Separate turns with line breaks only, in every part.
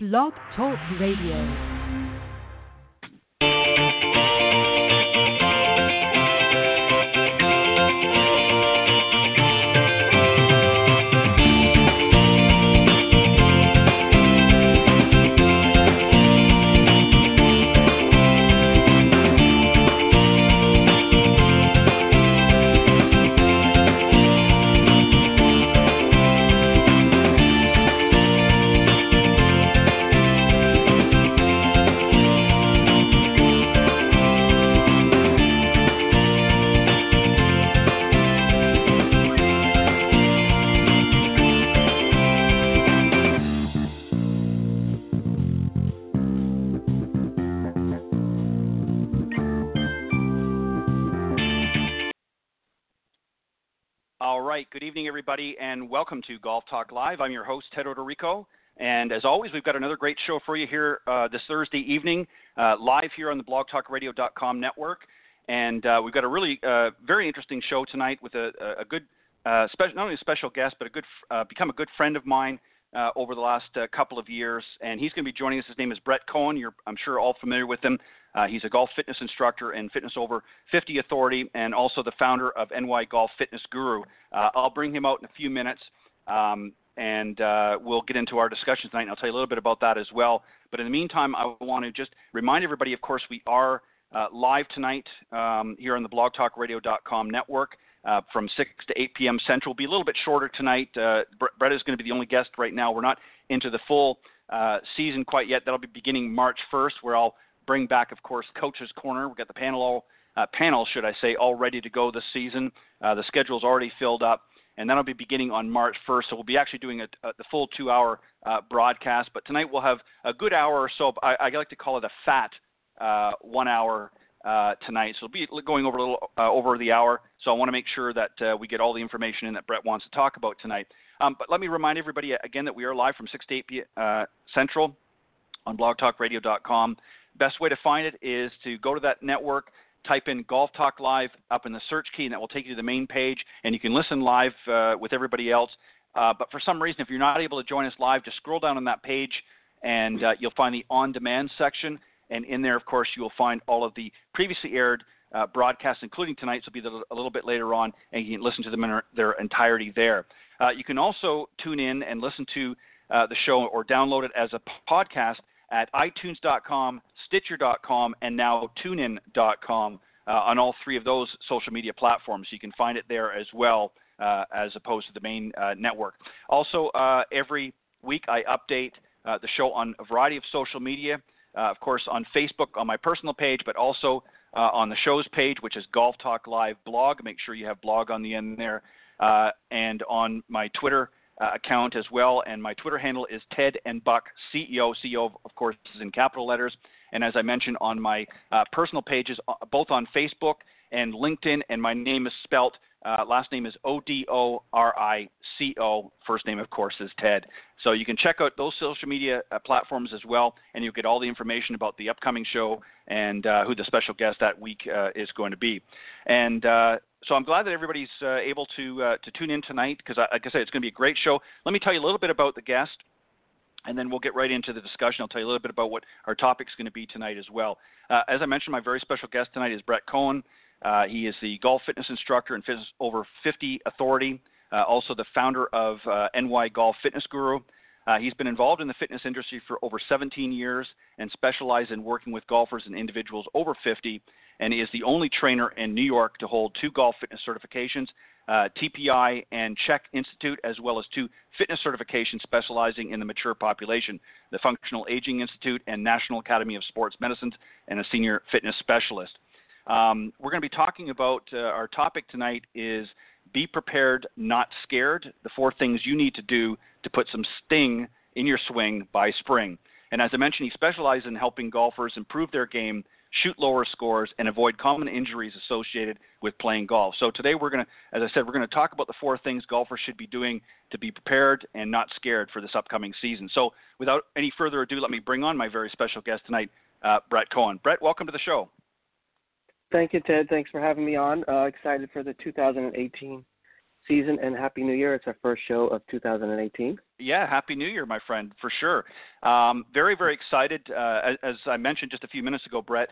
Blog Talk Radio.
Everybody, and welcome to Golf Talk Live. I'm your host, Ted Odorico. And as always, we've got another great show for you here uh, this Thursday evening, uh, live here on the blogtalkradio.com network. And uh, we've got a really uh, very interesting show tonight with a, a good, uh, special, not only a special guest, but a good, uh, become a good friend of mine over the last couple of years. And he's going to be joining us. His name is Brett Cohen. You're, I'm sure, all familiar with him. Uh, he's a golf fitness instructor and Fitness Over 50 Authority, and also the founder of NY Golf Fitness Guru. Uh, I'll bring him out in a few minutes, um, and uh, we'll get into our discussion tonight, and I'll tell you a little bit about that as well. But in the meantime, I want to just remind everybody, of course, we are uh, live tonight um, here on the blogtalkradio.com network. Uh, from 6 to 8 p.m. Central. Be a little bit shorter tonight. Uh, Brett is going to be the only guest right now. We're not into the full uh, season quite yet. That'll be beginning March 1st, where I'll bring back, of course, Coach's Corner. We've got the panel all, uh, panel, should I say, all ready to go this season. Uh, the schedule's already filled up, and that'll be beginning on March 1st. So we'll be actually doing a, a, the full two-hour uh, broadcast. But tonight we'll have a good hour or so. I, I like to call it a fat uh, one hour uh, tonight. So it'll be going over a little uh, over the hour. So I want to make sure that uh, we get all the information in that Brett wants to talk about tonight. Um, but let me remind everybody again that we are live from 6 to 8 p- uh, Central on blogtalkradio.com. Best way to find it is to go to that network, type in Golf Talk Live up in the search key, and that will take you to the main page, and you can listen live uh, with everybody else. Uh, but for some reason, if you're not able to join us live, just scroll down on that page, and uh, you'll find the on-demand section. And in there, of course, you will find all of the previously aired uh, broadcasts, including tonight's, will be a little bit later on, and you can listen to them in their entirety there. Uh, you can also tune in and listen to uh, the show or download it as a podcast at iTunes.com, Stitcher.com, and now TuneIn.com uh, on all three of those social media platforms. You can find it there as well uh, as opposed to the main uh, network. Also, uh, every week I update uh, the show on a variety of social media. Uh, of course, on Facebook on my personal page, but also on the show's page, which is Golf Talk Live blog. Make sure you have blog on the end there. and on my Twitter uh, account as well. And my Twitter handle is Ted and Buck CEO. CEO, of course, is in capital letters. And as I mentioned on my uh, personal pages, uh, both on Facebook and LinkedIn, and my name is spelt. Uh, last name is O D O R I C O. First name, of course, is Ted. So you can check out those social media uh, platforms as well, and you'll get all the information about the upcoming show and uh, who the special guest that week uh, is going to be. And uh, so I'm glad that everybody's uh, able to to tune in tonight because, like I said, it's going to be a great show. Let me tell you a little bit about the guest, and then we'll get right into the discussion. I'll tell you a little bit about what our topic's going to be tonight as well. As I mentioned, my very special guest tonight is Brett Cohen. Uh, he is the golf fitness instructor and Over 50 Authority, uh, also the founder of uh, NY Golf Fitness Guru. he's been involved in the fitness industry for over 17 years and specialized in working with golfers and individuals over 50 and is the only trainer in New York to hold two golf fitness certifications, uh, TPI and CHEK Institute, as well as two fitness certifications specializing in the mature population, the Functional Aging Institute and National Academy of Sports Medicine, and a senior fitness specialist. Um, we're going to be talking about uh, our topic tonight is be prepared, not scared. The four things you need to do to put some sting in your swing by spring. And as I mentioned, he specializes in helping golfers improve their game shoot lower scores, and avoid common injuries associated with playing golf. So today we're going to, as I said, we're going to talk about the four things golfers should be doing to be prepared and not scared for this upcoming season. So without any further ado, let me bring on my very special guest tonight, uh, Brett Cohen. Brett, welcome to the show.
Thank you, Ted. Thanks for having me on. Uh, excited for the 2018 season and Happy New Year. It's our first show of 2018.
Yeah, Happy New Year, my friend, for sure. Um, very, very excited. Uh, as, as, I mentioned just a few minutes ago, Brett,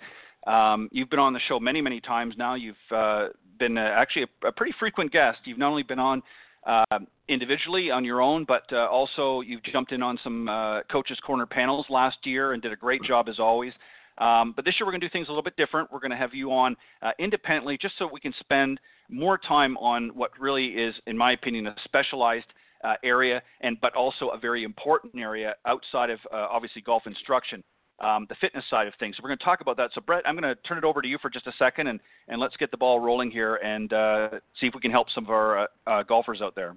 um, you've been on the show many, many times now. You've uh, been uh, actually a, a, pretty frequent guest. You've not only been on uh, individually on your own, but uh, also you've jumped in on some uh, Coaches Corner panels last year and did a great job as always. Um, but this year we're going to do things a little bit different. We're going to have you on uh, independently just so we can spend more time on what really is, in my opinion, a specialized uh, area, and but also a very important area outside of uh, obviously golf instruction. Um, the fitness side of things. So we're going to talk about that. So Brett, I'm going to turn it over to you for just a second, and, and let's get the ball rolling here and uh, see if we can help some of our uh, uh, golfers out there.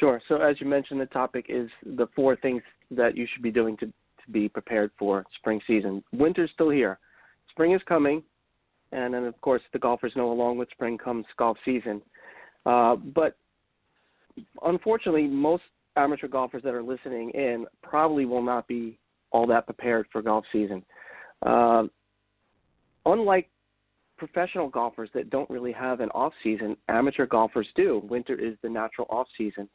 Sure. So as you mentioned, the topic is the four things that you should be doing to be prepared for spring season. Winter's still here. Spring is coming, and then of course the golfers know along with spring comes golf season. Uh, but unfortunately, most amateur golfers that are listening in probably will not be all that prepared for golf season. Uh, unlike professional golfers that don't really have an off season, amateur golfers do. Winter is the natural off season,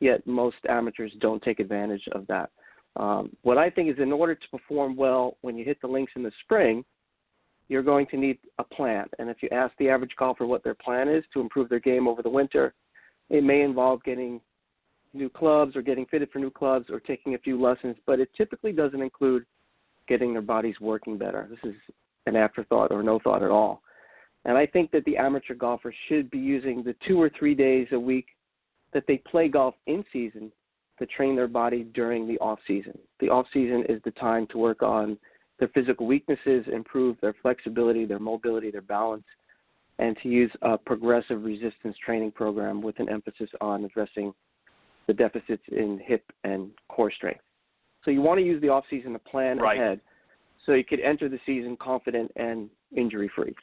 yet most amateurs don't take advantage of that. Um, what I think is in order to perform well when you hit the links in the spring, you're going to need a plan. And if you ask the average golfer what their plan is to improve their game over the winter, it may involve getting new clubs or getting fitted for new clubs or taking a few lessons, but it typically doesn't include getting their bodies working better. This is an afterthought or no thought at all. And I think that the amateur golfer should be using the two or three days a week that they play golf in season to train their body during the off season. The off season is the time to work on their physical weaknesses, improve their flexibility, their mobility, their balance, and to use a progressive resistance training program with an emphasis on addressing the deficits in hip and core strength. So you want to use the off season to plan
right.
ahead so you could enter the season confident and injury free.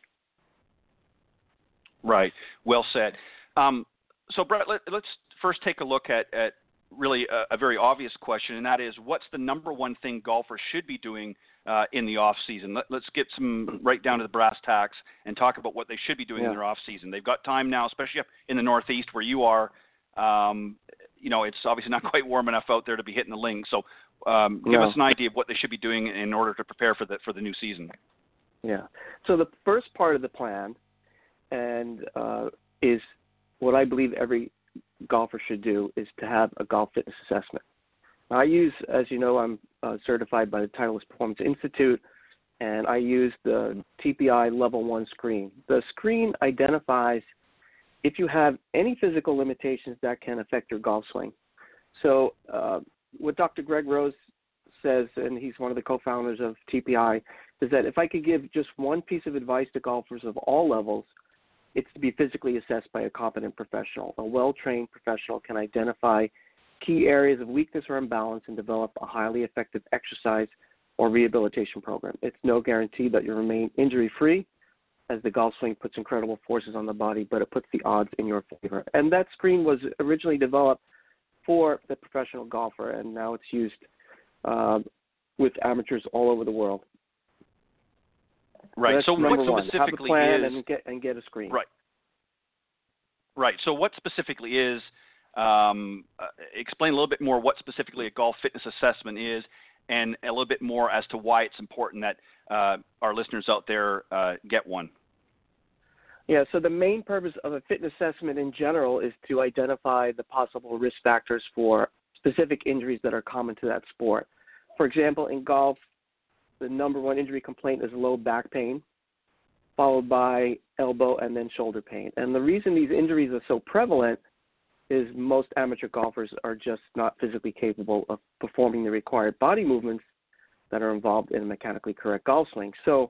Right. Well said. Um, so Brett, let, us first take a look at, at really a, a, very obvious question, and that is, what's the number one thing golfers should be doing uh, in the off season? Let, us get some right down to the brass tacks and talk about what they should be doing
yeah.
in their off season. They've got time now, especially up in the Northeast where you are. Um, you know, it's obviously not quite warm enough out there to be hitting the ling. So, um, give us an idea of what they should be doing in order to prepare for the for the new season.
Yeah. So the first part of the plan, and uh, is what I believe every golfer should do is to have a golf fitness assessment. I use, as you know, I'm uh, certified by the Titleist Performance Institute, and I use the TPI Level 1 screen. The screen identifies if you have any physical limitations that can affect your golf swing. So, uh, what Dr. Greg Rose says, and he's one of the co founders of TPI, is that if I could give just one piece of advice to golfers of all levels – it's to be physically assessed by a competent professional. A well trained professional can identify key areas of weakness or imbalance and develop a highly effective exercise or rehabilitation program. It's no guarantee that you'll remain injury free, as the golf swing puts incredible forces on the body, but it puts the odds in your favor. And that screen was originally developed for the professional golfer, and now it's used uh, with amateurs all over the world.
Right.
So,
so what specifically
Have a plan
is
and get and get a screen.
Right. Right. So what specifically is um, uh, explain a little bit more what specifically a golf fitness assessment is, and a little bit more as to why it's important that uh, our listeners out there uh, get one.
Yeah, so the main purpose of a fitness assessment in general is to identify the possible risk factors for specific injuries that are common to that sport. For example, in golf, the number one injury complaint is low back pain, followed by elbow and then shoulder pain. And the reason these injuries are so prevalent is most amateur golfers are just not physically capable of performing the required body movements that are involved in a mechanically correct golf swing. So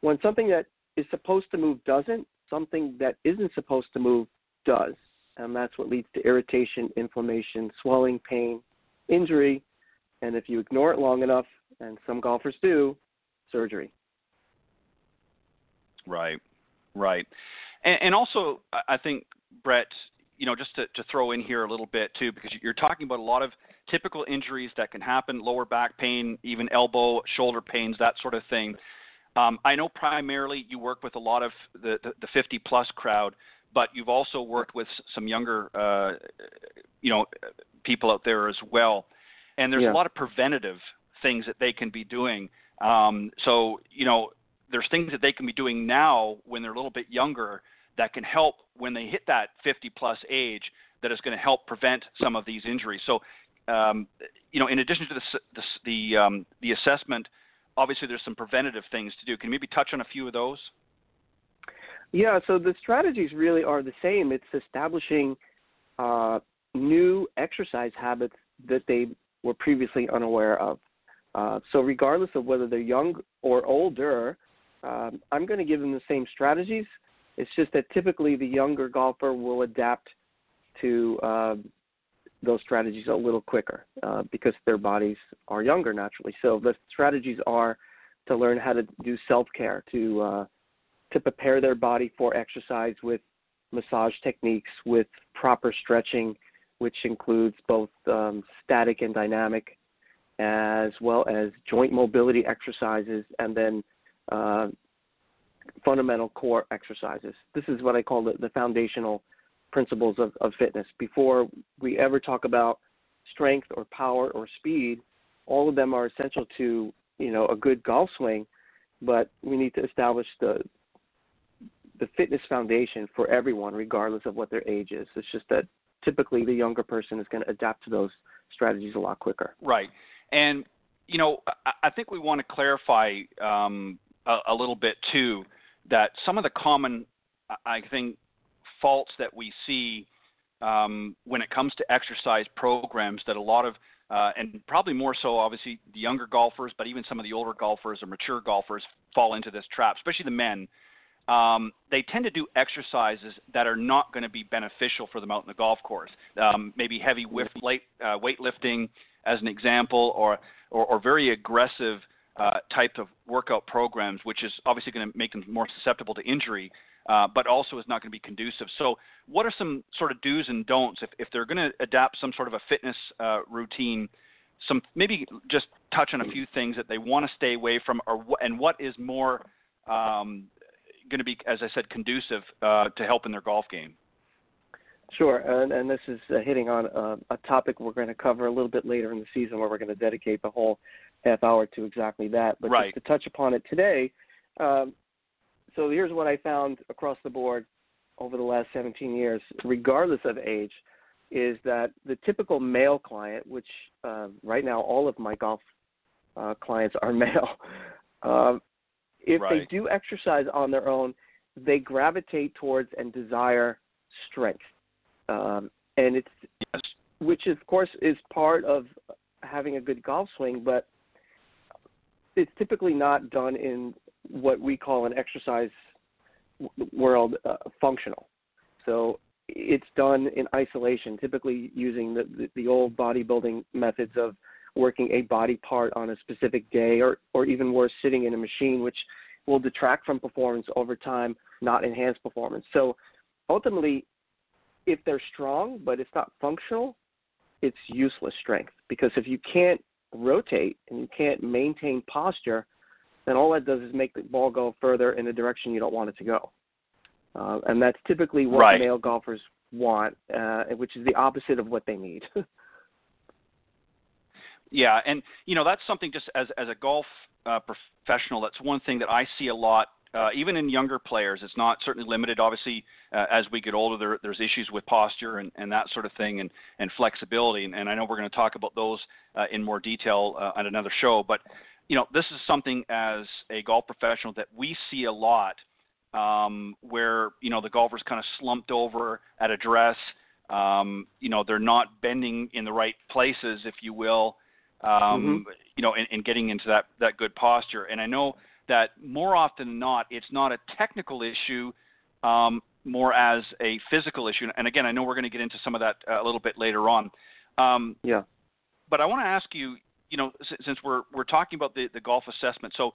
when something that is supposed to move doesn't, something that isn't supposed to move does. And that's what leads to irritation, inflammation, swelling, pain, injury. And if you ignore it long enough, and some golfers do, surgery.
Right, right, and, and also I think Brett, you know, just to, to throw in here a little bit too, because you're talking about a lot of typical injuries that can happen, lower back pain, even elbow, shoulder pains, that sort of thing. Um, I know primarily you work with a lot of the, the, the 50 plus crowd, but you've also worked with some younger, uh, you know, people out there as well. And there's
Yeah.
a lot of preventative things that they can be doing. Um, so, you know, there's things that they can be doing now when they're a little bit younger that can help when they hit that 50 plus age that is going to help prevent some of these injuries. So, um, you know, in addition to the the the, um, the assessment, obviously there's some preventative things to do. Can you maybe touch on a few of those?
Yeah, so the strategies really are the same. It's establishing uh, new exercise habits that they were previously unaware of. Uh, so, regardless of whether they're young or older, um, I'm going to give them the same strategies. It's just that typically the younger golfer will adapt to uh, those strategies a little quicker uh, because their bodies are younger naturally. So, the strategies are to learn how to do self care, to uh, to prepare their body for exercise with massage techniques, with proper stretching, which includes both um, static and dynamic, as well as joint mobility exercises, and then uh, fundamental core exercises. This is what I call the, the foundational principles of, of fitness. Before we ever talk about strength or power or speed, all of them are essential to you know a good golf swing, but we need to establish the the fitness foundation for everyone, regardless of what their age is. It's just that typically the younger person is going to adapt to those strategies a lot quicker.
Right. And, you know, I, think we want to clarify um, a, a little bit too that some of the common, I think, faults that we see um, when it comes to exercise programs that a lot of uh, and probably more so, obviously, the younger golfers, but even some of the older golfers or mature golfers fall into this trap, especially the men. Um, they tend to do exercises that are not going to be beneficial for them out in the golf course. Um, maybe heavy weight, uh, weightlifting, as an example, or or, or very aggressive uh, type of workout programs, which is obviously going to make them more susceptible to injury, uh, but also is not going to be conducive. So, what are some sort of do's and don'ts if, if they're going to adapt some sort of a fitness uh, routine? Some maybe just touch on a few things that they want to stay away from, or and what is more um, going to be, as I said, conducive uh, to helping in their golf game.
Sure, and, and this is uh, hitting on uh, a topic we're going to cover a little bit later in the season, where we're going to dedicate the whole half hour to exactly that. But
right.
just to touch upon it today, um, so here's what I found across the board over the last 17 years, regardless of age, is that the typical male client, which uh, right now all of my golf uh, clients are male, um, if
right.
they do exercise on their own, they gravitate towards and desire strength, um, and it's
yes.
which of course is part of having a good golf swing, but it's typically not done in what we call an exercise world uh, functional. So it's done in isolation, typically using the, the, the old bodybuilding methods of working a body part on a specific day, or, or even worse, sitting in a machine, which will detract from performance over time, not enhance performance. So ultimately, if they're strong but it's not functional, it's useless strength because if you can't rotate and you can't maintain posture, then all that does is make the ball go further in the direction you don't want it to go. Uh, and that's typically what
right.
male golfers want, uh, which is the opposite of what they need.
yeah, and you know that's something just as as a golf uh, professional, that's one thing that I see a lot. Uh, even in younger players, it's not certainly limited. Obviously, uh, as we get older, there, there's issues with posture and, and that sort of thing, and, and flexibility. And, and I know we're going to talk about those uh, in more detail uh, on another show. But you know, this is something as a golf professional that we see a lot, um, where you know the golfer's kind of slumped over at address. Um, you know, they're not bending in the right places, if you will. Um,
mm-hmm.
You know, and, and getting into that that good posture. And I know that more often than not, it's not a technical issue, um, more as a physical issue. And again, I know we're going to get into some of that uh, a little bit later on. Um,
yeah.
But I want to ask you, you know, since we're we're talking about the, the golf assessment, so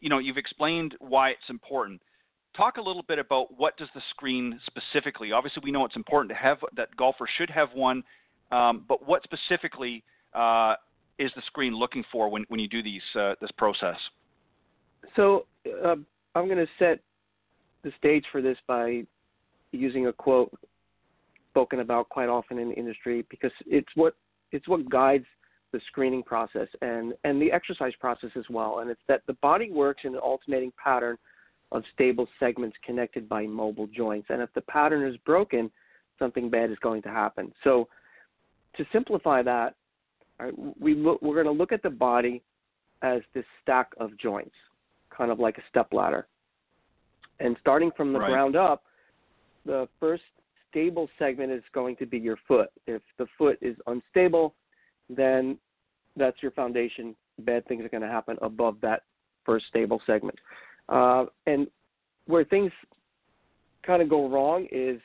you know, you've explained why it's important. Talk a little bit about what does the screen specifically. Obviously, we know it's important to have that golfer should have one, um, but what specifically uh, is the screen looking for when, when you do these uh, this process?
So uh, I'm going to set the stage for this by using a quote spoken about quite often in the industry because it's what it's what guides the screening process and and the exercise process as well. And it's that the body works in an alternating pattern of stable segments connected by mobile joints. And if the pattern is broken, something bad is going to happen. So to simplify that, right, we look, we're going to look at the body as this stack of joints, kind of like a step ladder. And starting from the
right.
ground up, the first stable segment is going to be your foot. If the foot is unstable, then that's your foundation. Bad things are going to happen above that first stable segment. Uh, and where things kind of go wrong is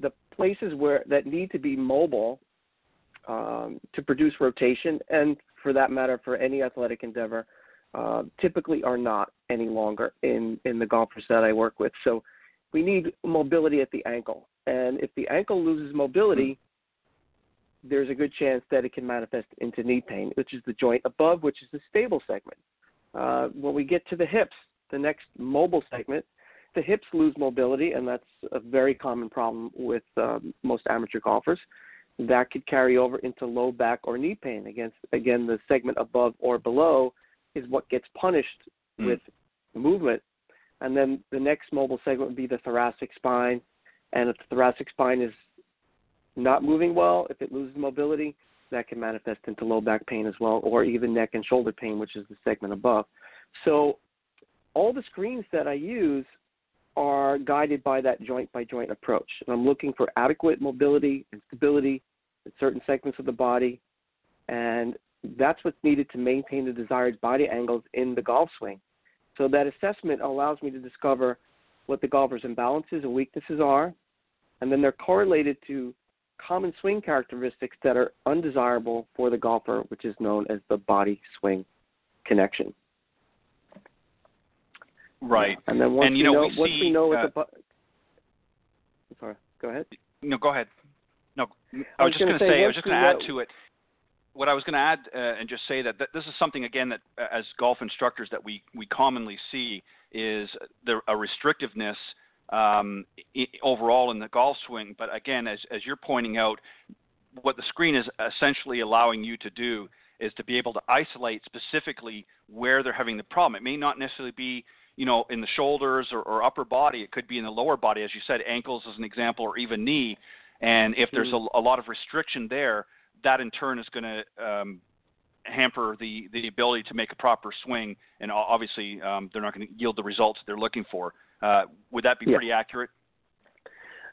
the places where that need to be mobile um, to produce rotation, and for that matter, for any athletic endeavor, uh, typically are not any longer in in the golfers that I work with. So we need mobility at the ankle, and if the ankle loses mobility, there's a good chance that it can manifest into knee pain, which is the joint above, which is the stable segment. Uh, when we get to the hips, the next mobile segment, the hips lose mobility, and that's a very common problem with um, most amateur golfers. That could carry over into low back or knee pain. Against again, the segment above or below is what gets punished mm. with movement. And then the next mobile segment would be the thoracic spine. And if the thoracic spine is not moving well, if it loses mobility, that can manifest into low back pain as well, or even neck and shoulder pain, which is the segment above. So, all the screens that I use are guided by that joint by joint approach. And I'm looking for adequate mobility and stability in certain segments of the body. And that's what's needed to maintain the desired body angles in the golf swing. So that assessment allows me to discover what the golfer's imbalances and weaknesses are, and then they're correlated to common swing characteristics that are undesirable for the golfer, which is known as the body swing connection.
Right.
And then once
and, you
we
know,
know,
we
once
see,
we know
uh,
what the sorry, go ahead.
No, go ahead. No,
I was
just
gonna say,
say, I was just going to add to it. What I was going to add uh, and just say that, that this is something again that uh, as golf instructors that we we commonly see is the, a restrictiveness um, I- overall in the golf swing. But again, as as you're pointing out, what the screen is essentially allowing you to do is to be able to isolate specifically where they're having the problem. It may not necessarily be you know in the shoulders or, or upper body. It could be in the lower body, as you said, ankles as an example, or even knee. And if there's
Mhm.
a, a lot of restriction there, that in turn is going to um, hamper the, the ability to make a proper swing, and obviously um, they're not going to yield the results they're looking for. Uh, would that be
Yeah.
pretty accurate?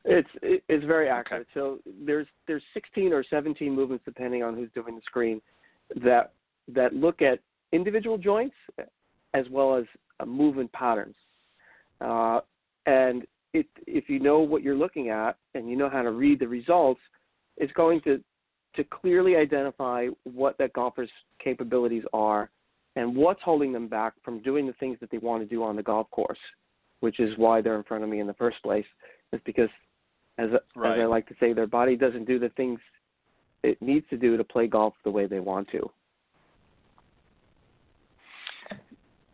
It's it's very
Okay.
accurate. So there's there's 16 or 17 movements depending on who's doing the screen that that look at individual joints as well as movement patterns. Uh, and it, if you know what you're looking at and you know how to read the results, it's going to to clearly identify what that golfer's capabilities are and what's holding them back from doing the things that they want to do on the golf course, which is why they're in front of me in the first place. Is because, as
Right.
as I like to say, their body doesn't do the things it needs to do to play golf the way they want to.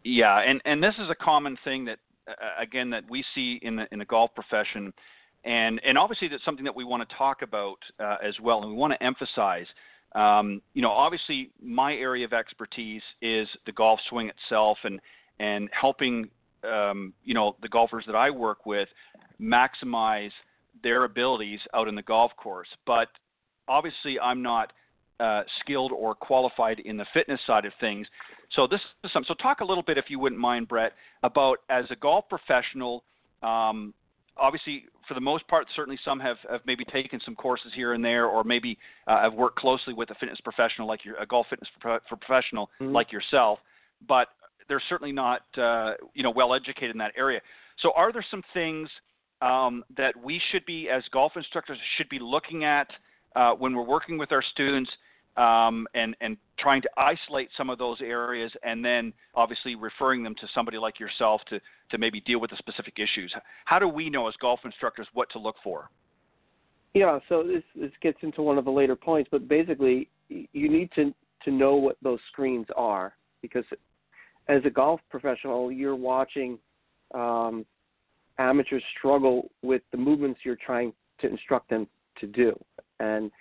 Yeah, and and this is a common thing that uh, again that we see in the in the golf profession, and and obviously that's something that we want to talk about uh, as well, and we want to emphasize. Um, you know, obviously my area of expertise is the golf swing itself, and and helping um, you know the golfers that I work with maximize their abilities out in the golf course. But obviously, I'm not uh, skilled or qualified in the fitness side of things. So this is some. So talk a little bit, if you wouldn't mind, Brett, about as a golf professional. Um, obviously, for the most part, certainly some have, have maybe taken some courses here and there, or maybe uh, have worked closely with a fitness professional like your a golf fitness pro- for professional
Mhm.
like yourself. But they're certainly not uh, you know well educated in that area. So are there some things um, that we should be as golf instructors should be looking at uh, when we're working with our students um, and and trying to isolate some of those areas, and then obviously referring them to somebody like yourself to to maybe deal with the specific issues. How do we know as golf instructors what to look for?
Yeah, so this this gets into one of the later points, but basically you need to to know what those screens are because as a golf professional, you're watching um, amateurs struggle with the movements you're trying to instruct them to do. And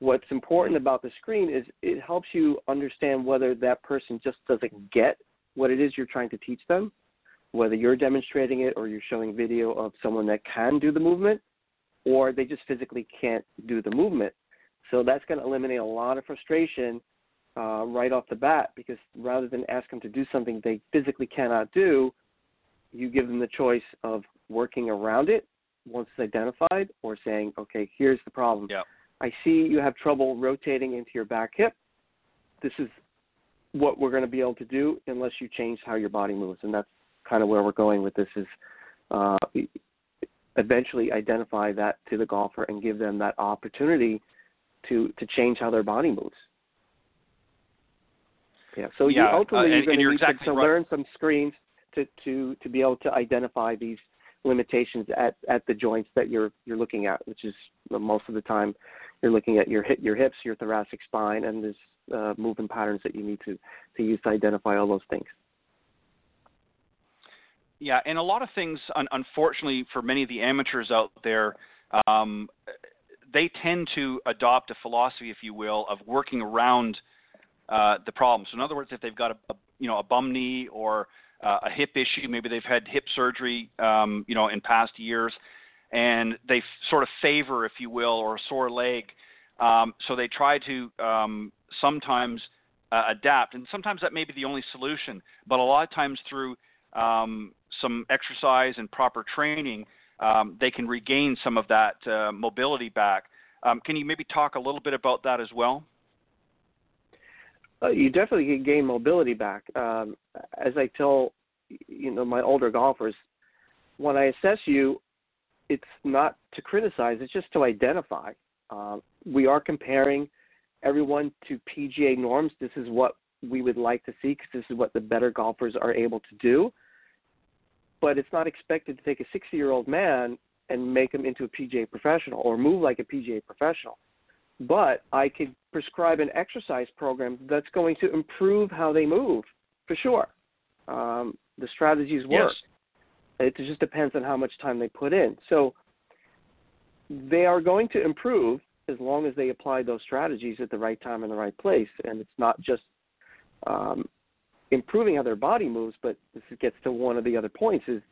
what's important about the screen is it helps you understand whether that person just doesn't get what it is you're trying to teach them, whether you're demonstrating it or you're showing video of someone that can do the movement, or they just physically can't do the movement. So that's going to eliminate a lot of frustration uh, right off the bat because rather than ask them to do something they physically cannot do, you give them the choice of working around it once it's identified or saying, okay, here's the problem. I see you have trouble rotating into your back hip. This is what we're going to be able to do unless you change how your body moves. And that's kind of where we're going with this is uh, eventually identify that to the golfer and give them that opportunity to, to change how their body moves. Yeah. So
yeah,
you ultimately
uh, and,
you're going to need
exactly
to,
right.
learn some screens to, to, to be able to identify these limitations at, at the joints that you're you're looking at, which is most of the time you're looking at your hip, your hips, your thoracic spine, and there's uh, movement patterns that you need to to use to identify all those things.
Yeah, and a lot of things, un- unfortunately, for many of the amateurs out there, um, they tend to adopt a philosophy, if you will, of working around uh, the problem. So, in other words, if they've got a, a you know a bum knee or uh, a hip issue. Maybe they've had hip surgery, um, you know, in past years, and they f- sort of favor, if you will, or a sore leg. Um, so they try to um, sometimes uh, adapt, and sometimes that may be the only solution. But a lot of times through um, some exercise and proper training, um, they can regain some of that uh, mobility back. Um, can you maybe talk a little bit about that as well?
Uh, you definitely can gain mobility back. Um, as I tell, you know, my older golfers, when I assess you, it's not to criticize; it's just to identify. Uh, we are comparing everyone to PGA norms. This is what we would like to see because this is what the better golfers are able to do. But it's not expected to take a 60-year-old man and make him into a PGA professional or move like a PGA professional but I could prescribe an exercise program that's going to improve how they move for sure. Um, the strategies work.
Yes.
It just depends on how much time they put in. So they are going to improve as long as they apply those strategies at the right time and the right place. And it's not just um, improving how their body moves, but this gets to one of the other points: is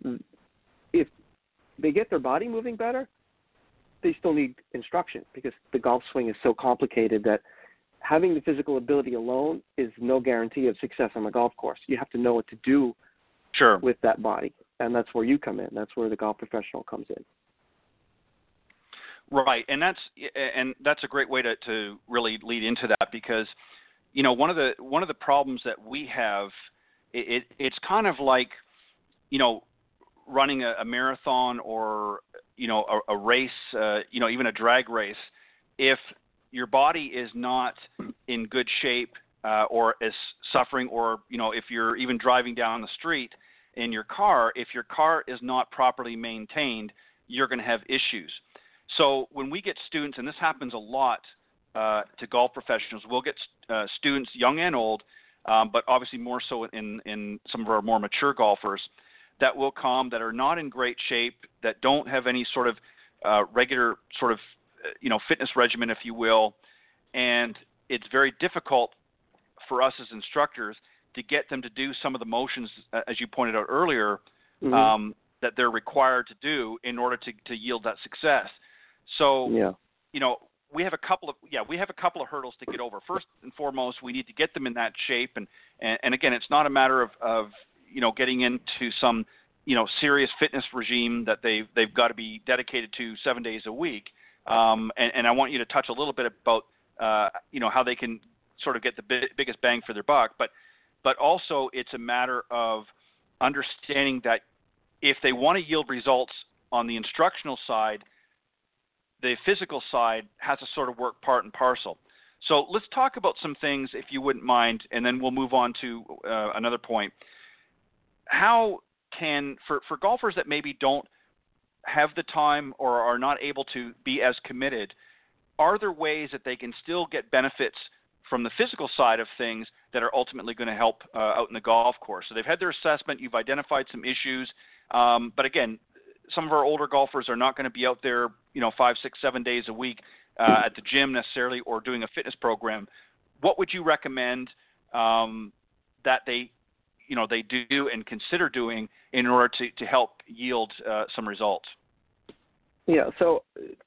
if they get their body moving better, they still need instruction because the golf swing is so complicated that having the physical ability alone is no guarantee of success on the golf course. You have to know what to do
sure.
with that body, and that's where you come in. That's where the golf professional comes in.
Right, and that's and that's a great way to, to really lead into that because you know one of the one of the problems that we have it, it it's kind of like you know running a, a marathon or you know a, a race, uh, you know even a drag race, if your body is not in good shape uh, or is suffering, or you know if you're even driving down the street in your car, if your car is not properly maintained, you're going to have issues. So when we get students, and this happens a lot uh, to golf professionals, we'll get uh, students, young and old, um, but obviously more so in in some of our more mature golfers that will come that are not in great shape, that don't have any sort of uh, regular sort of uh, you know fitness regimen, if you will, and it's very difficult for us as instructors to get them to do some of the motions, uh, as you pointed out earlier,
mm-hmm.
um, that they're required to do in order to, to yield that success. So,
yeah.
you know, we have a couple of yeah we have a couple of hurdles to get over. First and foremost, we need to get them in that shape, and and, and again, it's not a matter of, of you know getting into some you know serious fitness regime that they've they've got to be dedicated to seven days a week. Um, and, and I want you to touch a little bit about uh, you know how they can sort of get the bi- biggest bang for their buck, but but also it's a matter of understanding that if they want to yield results on the instructional side, the physical side has to sort of work part and parcel. So let's talk about some things, if you wouldn't mind, and then we'll move on to uh, another point how can for for golfers that maybe don't have the time or are not able to be as committed, are there ways that they can still get benefits from the physical side of things that are ultimately going to help uh, out in the golf course? So they've had their assessment, you've identified some issues, um, but again, some of our older golfers are not going to be out there, you know, five, six, seven days a week uh, at the gym necessarily or doing a fitness program. What would you recommend um, that they, you know, they do and consider doing in order to, to help yield uh, some results?
Yeah. So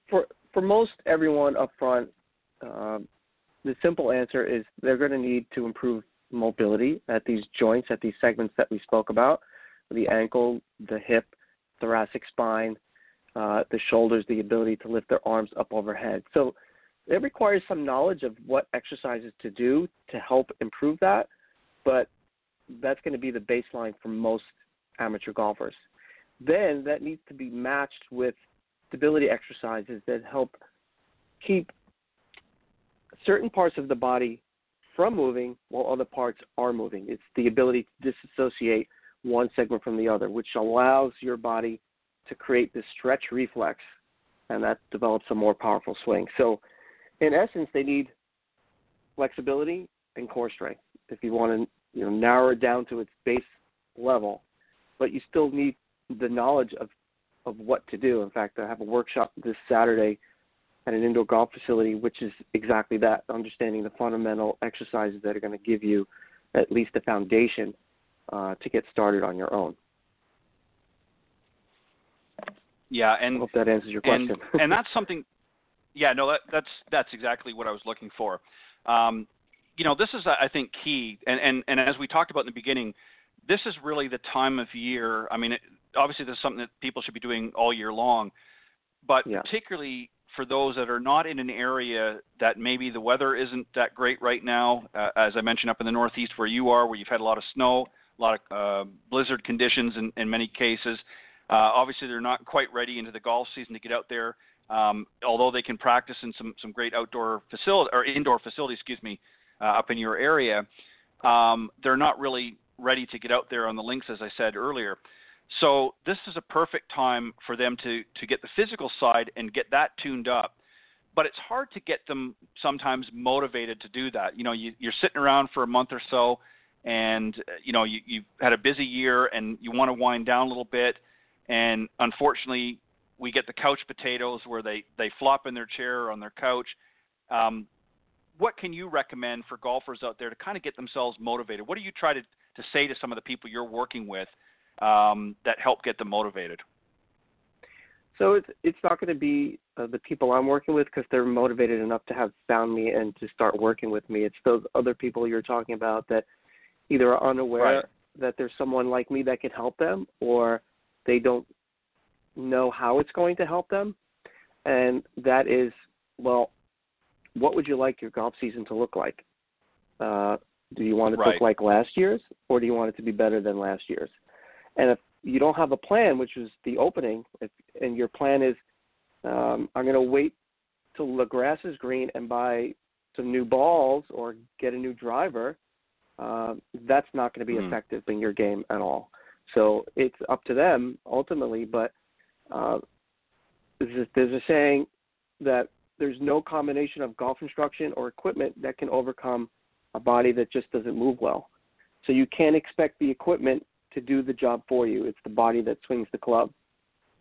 for for most everyone up front, uh, the simple answer is they're going to need to improve mobility at these joints, at these segments that we spoke about the ankle, the hip, thoracic spine, uh, the shoulders, the ability to lift their arms up overhead. So it requires some knowledge of what exercises to do to help improve that, but that's going to be the baseline for most amateur golfers. Then that needs to be matched with stability exercises that help keep certain parts of the body from moving while other parts are moving. It's the ability to disassociate one segment from the other, which allows your body to create this stretch reflex, and that develops a more powerful swing. So, in essence, they need flexibility and core strength. If you want to, you know, narrow it down to its base level, but you still need the knowledge of of what to do. In fact, I have a workshop this Saturday at an indoor golf facility, which is exactly that understanding the fundamental exercises that are going to give you at least the foundation uh, to get started on your own.
Yeah, and
I hope that answers your question.
And, and that's something. Yeah, no, that, that's that's exactly what I was looking for. Um, you know, this is I think key, and, and and as we talked about in the beginning, this is really the time of year. I mean, it, obviously, this is something that people should be doing all year long, but yeah. particularly for those that are not in an area that maybe the weather isn't that great right now, uh, as I mentioned up in the Northeast where you are, where you've had a lot of snow, a lot of uh, blizzard conditions in, in many cases. Uh, obviously, they're not quite ready into the golf season to get out there. Um, although they can practice in some some great outdoor facility or indoor facilities, excuse me, uh, up in your area, um, they're not really ready to get out there on the links, as I said earlier. So this is a perfect time for them to to get the physical side and get that tuned up. But it's hard to get them sometimes motivated to do that. You know, you, you're sitting around for a month or so, and you know you you've had a busy year and you want to wind down a little bit, and unfortunately we get the couch potatoes where they they flop in their chair or on their couch. Um, what can you recommend for golfers out there to kind of get themselves motivated? What do you try to to say to some of the people you're working with um, that help get them motivated?
So it's it's not going to be uh, the people I'm working with because they're motivated enough to have found me and to start working with me. It's those other people you're talking about that either are unaware
right.
that there's someone like me that can help them, or they don't know how it's going to help them. And that is, well, what would you like your golf season to look like? Uh, do you want it to
right.
look like last year's, or do you want it to be better than last year's? And if you don't have a plan, which is the opening, if, and your plan is, um, I'm going to wait till the grass is green and buy some new balls or get a new driver, uh, that's not going to be
mm.
effective in your game at all. So it's up to them ultimately, but uh, there's, a, there's a saying that there's no combination of golf instruction or equipment that can overcome a body that just doesn't move well. So you can't expect the equipment to do the job for you. It's the body that swings the club.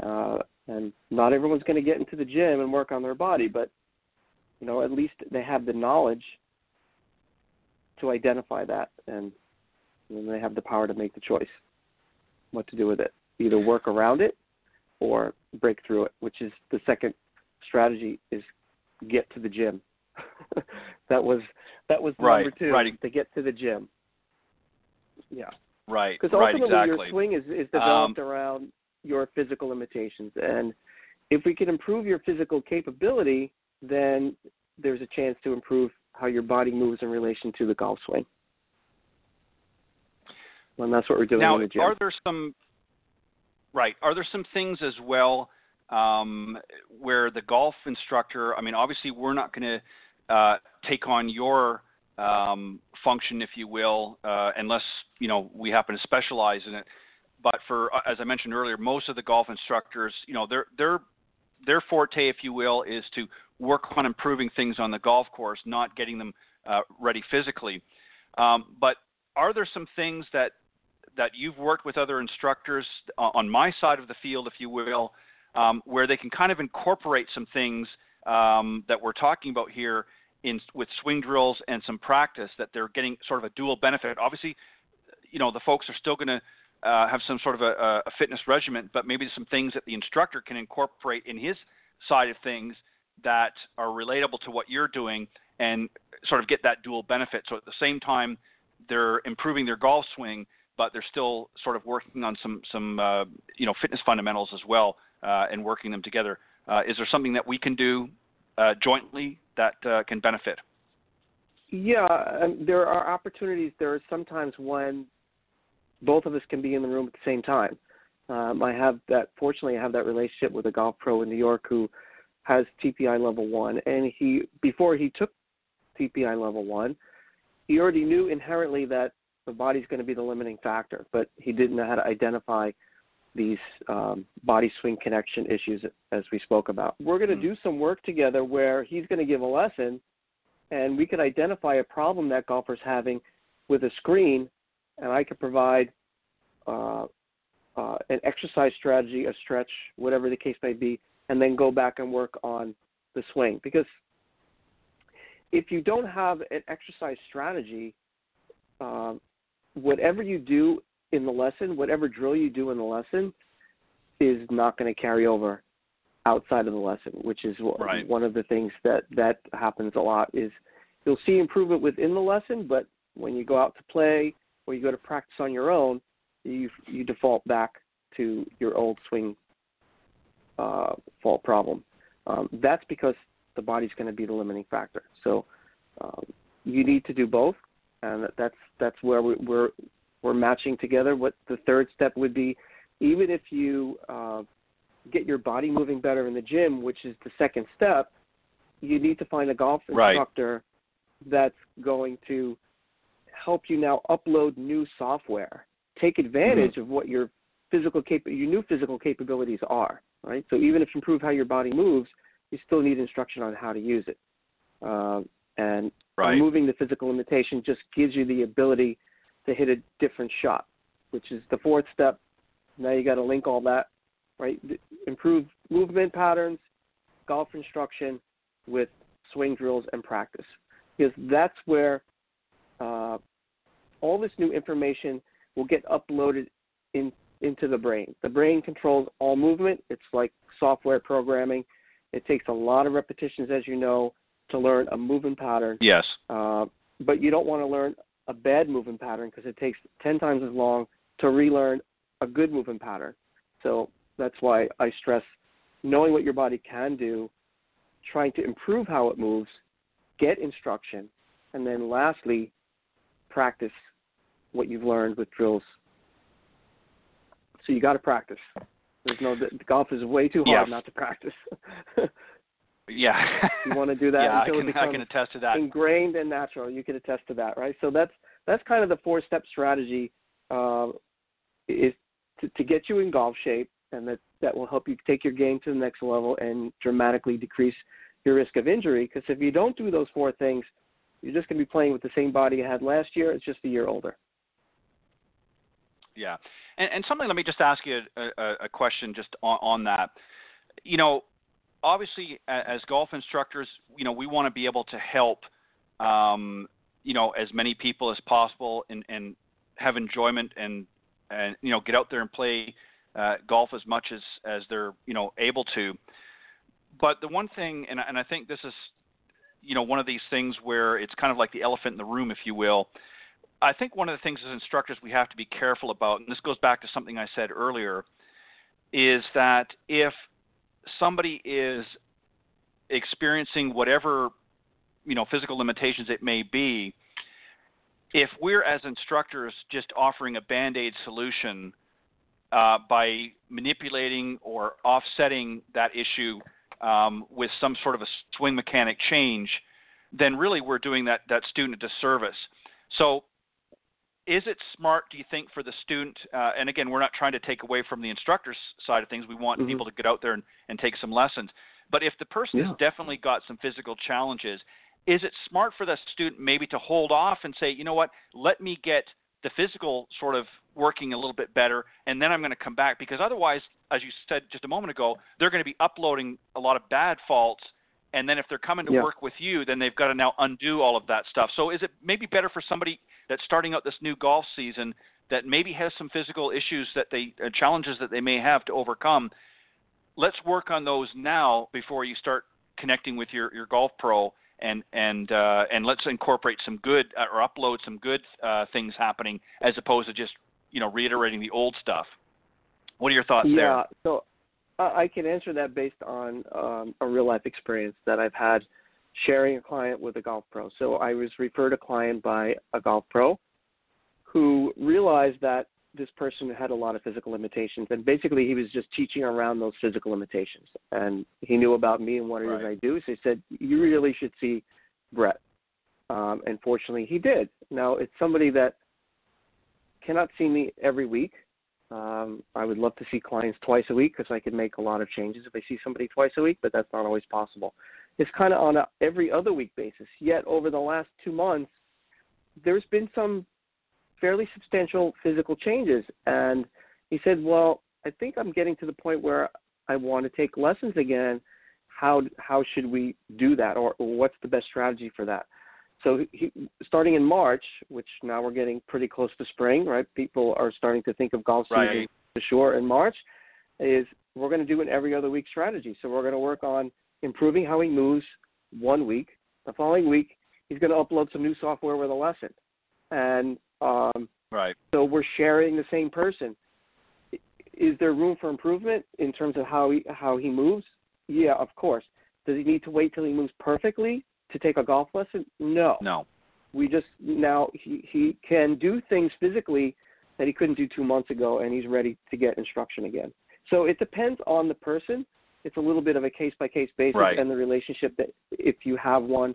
Uh, and not everyone's going to get into the gym and work on their body, but you know at least they have the knowledge to identify that, and then they have the power to make the choice what to do with it. Either work around it or break through it, which is the second strategy is get to the gym. that was that was
right,
number two
right.
to get to the gym. Yeah.
Right.
Because
right,
ultimately
exactly.
your swing is, is developed
um,
around your physical limitations. And if we can improve your physical capability, then there's a chance to improve how your body moves in relation to the golf swing. And that's what we're doing
now,
in the gym.
are there some right? Are there some things as well um, where the golf instructor? I mean, obviously, we're not going to uh, take on your um, function, if you will, uh, unless you know we happen to specialize in it. But for, uh, as I mentioned earlier, most of the golf instructors, you know, their their their forte, if you will, is to work on improving things on the golf course, not getting them uh, ready physically. Um, but are there some things that that you've worked with other instructors on my side of the field, if you will, um, where they can kind of incorporate some things um, that we're talking about here in with swing drills and some practice that they're getting sort of a dual benefit. Obviously, you know the folks are still going to uh, have some sort of a, a, fitness regimen, but maybe some things that the instructor can incorporate in his side of things that are relatable to what you're doing and sort of get that dual benefit. So at the same time, they're improving their golf swing, but they're still sort of working on some some uh, you know fitness fundamentals as well uh, and working them together. Uh, is there something that we can do uh, jointly that uh, can benefit?
Yeah, um, there are opportunities. There are sometimes when both of us can be in the room at the same time. Um, I have that. Fortunately, I have that relationship with a golf pro in New York who has TPI level one, and he before he took TPI level one, he already knew inherently that the body's going to be the limiting factor, but he didn't know how to identify these um, body swing connection issues as we spoke about. We're going to mm-hmm. do some work together where he's going to give a lesson, and we can identify a problem that golfer's having with a screen, and I can provide uh, uh, an exercise strategy, a stretch, whatever the case may be, and then go back and work on the swing because if you don't have an exercise strategy, um, whatever you do in the lesson, whatever drill you do in the lesson, is not going to carry over outside of the lesson, which is
right.
one of the things that that happens a lot. Is you'll see improvement within the lesson, but when you go out to play or you go to practice on your own, you you default back to your old swing uh, fault problem. Um, that's because the body's going to be the limiting factor. So um, you need to do both, and that's that's where we, we're we're matching together. What the third step would be, even if you uh, get your body moving better in the gym, which is the second step, you need to find a golf instructor right. that's going to help you now upload new software. Take advantage mm-hmm. of what your physical cap- your new physical capabilities are. Right. So even if you improve how your body moves, you still need instruction on how to use it. Uh, and
right.
removing the physical limitation just gives you the ability to hit a different shot, which is the fourth step. Now you got to link all that, right? Improve movement patterns, golf instruction with swing drills and practice, because that's where uh, all this new information will get uploaded in, into the brain. The brain controls all movement. It's like software programming. It takes a lot of repetitions, as you know, to learn a moving pattern.
Yes.
Uh, but you don't want to learn a bad moving pattern because it takes 10 times as long to relearn a good moving pattern. So that's why I stress knowing what your body can do, trying to improve how it moves, get instruction, and then lastly, practice what you've learned with drills. So you got to practice. There's no the golf is way too hard not to practice.
yeah.
you want to do that
yeah,
until
I can,
it becomes
I can attest to that.
ingrained and natural. You can attest to that, right? So that's that's kind of the four step strategy uh, is to, to get you in golf shape, and that that will help you take your game to the next level and dramatically decrease your risk of injury. Because if you don't do those four things, you're just going to be playing with the same body you had last year. It's just a year older.
Yeah, and, and something. Let me just ask you a, a, a question just on, on that. You know, obviously, as golf instructors, you know, we want to be able to help, um, you know, as many people as possible and, and have enjoyment and and you know get out there and play uh, golf as much as as they're you know able to. But the one thing, and, and I think this is, you know, one of these things where it's kind of like the elephant in the room, if you will. I think one of the things as instructors we have to be careful about, and this goes back to something I said earlier, is that if somebody is experiencing whatever you know physical limitations it may be, if we're as instructors just offering a band-aid solution uh, by manipulating or offsetting that issue um, with some sort of a swing mechanic change, then really we're doing that that student a disservice. So is it smart, do you think, for the student? Uh, and again, we're not trying to take away from the instructor's side of things. We want mm-hmm. people to get out there and, and take some lessons. But if the person
yeah.
has definitely got some physical challenges, is it smart for the student maybe to hold off and say, you know what, let me get the physical sort of working a little bit better, and then I'm going to come back because otherwise, as you said just a moment ago, they're going to be uploading a lot of bad faults. And then if they're coming to
yeah.
work with you, then they've got to now undo all of that stuff. So is it maybe better for somebody that's starting out this new golf season that maybe has some physical issues that they uh, challenges that they may have to overcome? Let's work on those now before you start connecting with your, your golf pro and and uh, and let's incorporate some good uh, or upload some good uh, things happening as opposed to just you know reiterating the old stuff. What are your thoughts
yeah,
there?
Yeah, so I can answer that based on um, a real life experience that I've had sharing a client with a golf pro. So I was referred a client by a golf pro who realized that this person had a lot of physical limitations, and basically he was just teaching around those physical limitations. And he knew about me and what it
right.
is I do, so he said, "You really should see Brett." Um, and fortunately, he did. Now it's somebody that cannot see me every week. Um, I would love to see clients twice a week because I could make a lot of changes if I see somebody twice a week, but that's not always possible. It's kind of on a every other week basis. Yet over the last two months, there's been some fairly substantial physical changes. And he said, Well, I think I'm getting to the point where I want to take lessons again. How how should we do that, or, or what's the best strategy for that? So he, starting in March, which now we're getting pretty close to spring, right? People are starting to think of golf season
right.
for sure in March. Is we're going to do an every other week strategy. So we're going to work on improving how he moves one week. The following week, he's going to upload some new software with a lesson, and um,
right.
So we're sharing the same person. Is there room for improvement in terms of how he how he moves? Yeah, of course. Does he need to wait till he moves perfectly to take a golf lesson? No.
No.
We just now he he can do things physically that he couldn't do two months ago, and he's ready to get instruction again. So it depends on the person. It's a little bit of a case by case basis,
right.
and the relationship that if you have one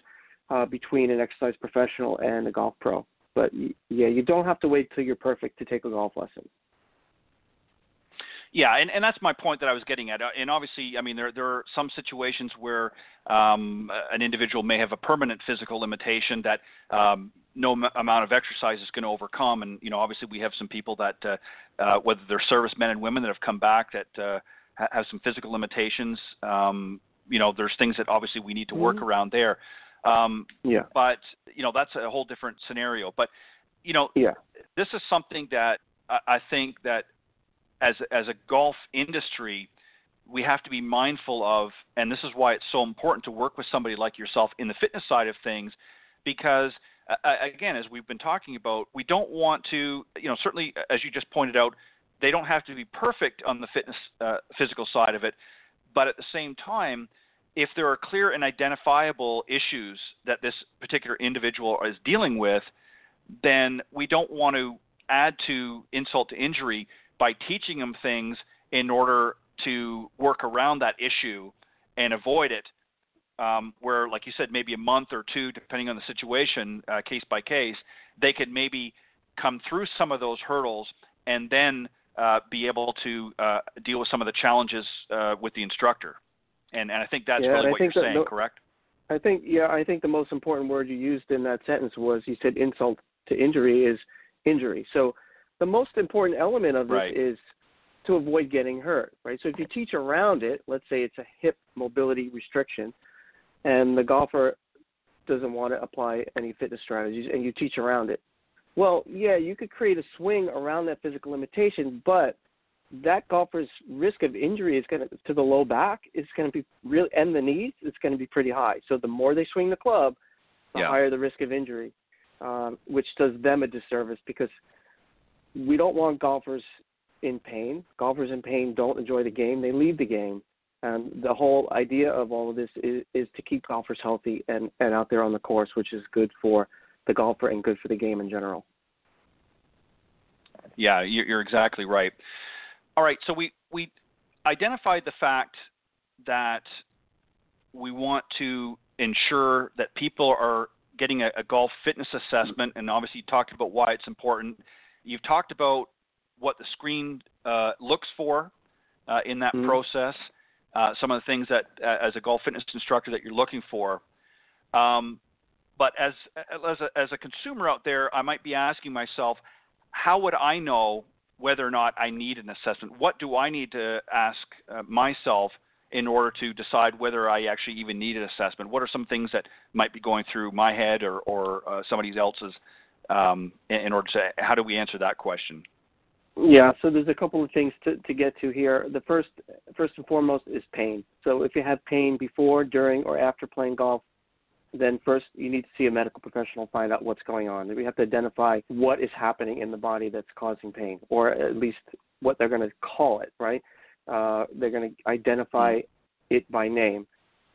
uh, between an exercise professional and a golf pro. But yeah, you don't have to wait till you're perfect to take a golf lesson.
Yeah, and, and that's my point that I was getting at. Uh, and obviously, I mean, there there are some situations where um, an individual may have a permanent physical limitation that um, no m- amount of exercise is going to overcome. And you know, obviously, we have some people that uh, uh, whether they're servicemen and women that have come back that uh, ha- have some physical limitations. Um, you know, there's things that obviously we need to work
mm-hmm.
around there. Um,
yeah.
But you know, that's a whole different scenario. But you know,
yeah.
this is something that I, I think that as as a golf industry, we have to be mindful of, and this is why it's so important to work with somebody like yourself in the fitness side of things, because uh, again, as we've been talking about, we don't want to, you know, certainly as you just pointed out, they don't have to be perfect on the fitness uh, physical side of it, but at the same time, if there are clear and identifiable issues that this particular individual is dealing with, then we don't want to add to insult to injury by teaching them things in order to work around that issue and avoid it. Um, where, like you said, maybe a month or two, depending on the situation, uh, case by case, they could maybe come through some of those hurdles and then uh, be able to uh, deal with some of the challenges uh, with the instructor. And, and I think that's
yeah,
really what you're saying,
no,
correct?
I think yeah, I think the most important word you used in that sentence was you said insult to injury is injury. So the most important element of this
right.
is to avoid getting hurt, right? So if you teach around it, let's say it's a hip mobility restriction, and the golfer doesn't want to apply any fitness strategies, and you teach around it. Well, yeah, you could create a swing around that physical limitation, but that golfer's risk of injury is going to to the low back is going to be real and the knees it's going to be pretty high. So the more they swing the club, the
yeah.
higher the risk of injury, um, which does them a disservice because we don't want golfers in pain. Golfers in pain don't enjoy the game; they leave the game. And the whole idea of all of this is, is to keep golfers healthy and, and out there on the course, which is good for the golfer and good for the game in general.
Yeah, you're exactly right. All right, so we we identified the fact that we want to ensure that people are getting a, a golf fitness assessment, and obviously you talked about why it's important. You've talked about what the screen uh, looks for uh, in that
mm-hmm.
process, uh, some of the things that, uh, as a golf fitness instructor, that you're looking for. Um, but as as a, as a consumer out there, I might be asking myself, how would I know whether or not I need an assessment? What do I need to ask uh, myself in order to decide whether I actually even need an assessment? What are some things that might be going through my head or, or uh, somebody else's um, in, in order to, how do we answer that question?
Yeah, so there's a couple of things to, to get to here. The first, first and foremost, is pain. So if you have pain before, during, or after playing golf, then first you need to see a medical professional find out what's going on. We have to identify what is happening in the body that's causing pain, or at least what they're going to call it. Right? Uh, they're going to identify it by name.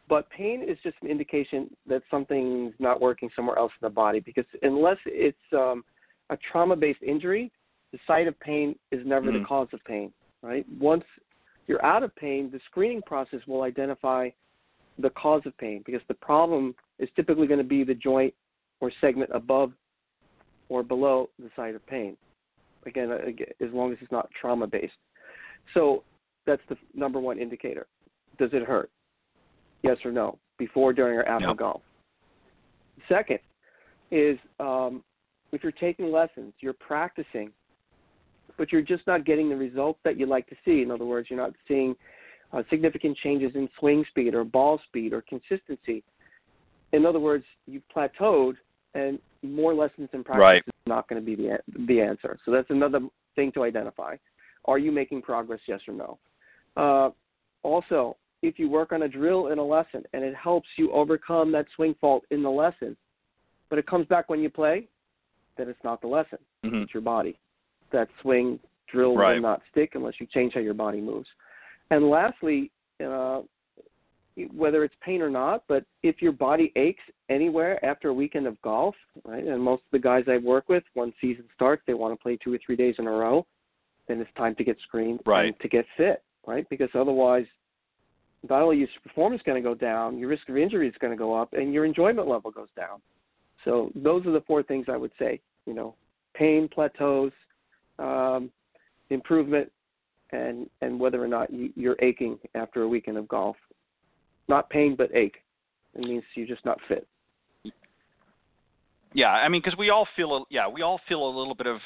But pain is just an indication that something's not working somewhere else in the body because unless it's um, a trauma-based injury, the site of pain is never mm-hmm. the cause of pain. Right? Once you're out of pain, the screening process will identify the cause of pain because the problem is typically going to be the joint or segment above or below the site of pain. Again, as long as it's not trauma based. So that's the number one indicator. Does it hurt? Yes or no, before, during, or after golf. Second is um, if you're taking lessons, you're practicing, but you're just not getting the results that you like to see. In other words, you're not seeing uh, significant changes in swing speed or ball speed or consistency. In other words, you've plateaued, and more lessons in practice
right.
is not going to be the the answer. So that's another thing to identify. Are you making progress? Yes or no. Uh, also, if you work on a drill in a lesson and it helps you overcome that swing fault in the lesson, but it comes back when you play, then it's not the lesson.
Mm-hmm.
It's your body. That swing drill
right.
will not stick unless you change how your body moves. And lastly, uh, whether it's pain or not, but if your body aches anywhere after a weekend of golf, right? And most of the guys I work with, when season starts, they want to play two or three days in a row. Then it's time to get screened
right.
and to get fit, right? Because otherwise, not only your performance going to go down, your risk of injury is going to go up, and your enjoyment level goes down. So those are the four things I would say. You know, pain plateaus, um, improvement, and and whether or not you, you're aching after a weekend of golf. Not pain, but ache. It means you're just not fit.
Yeah, I mean, because we all feel, yeah, we all feel a little bit of.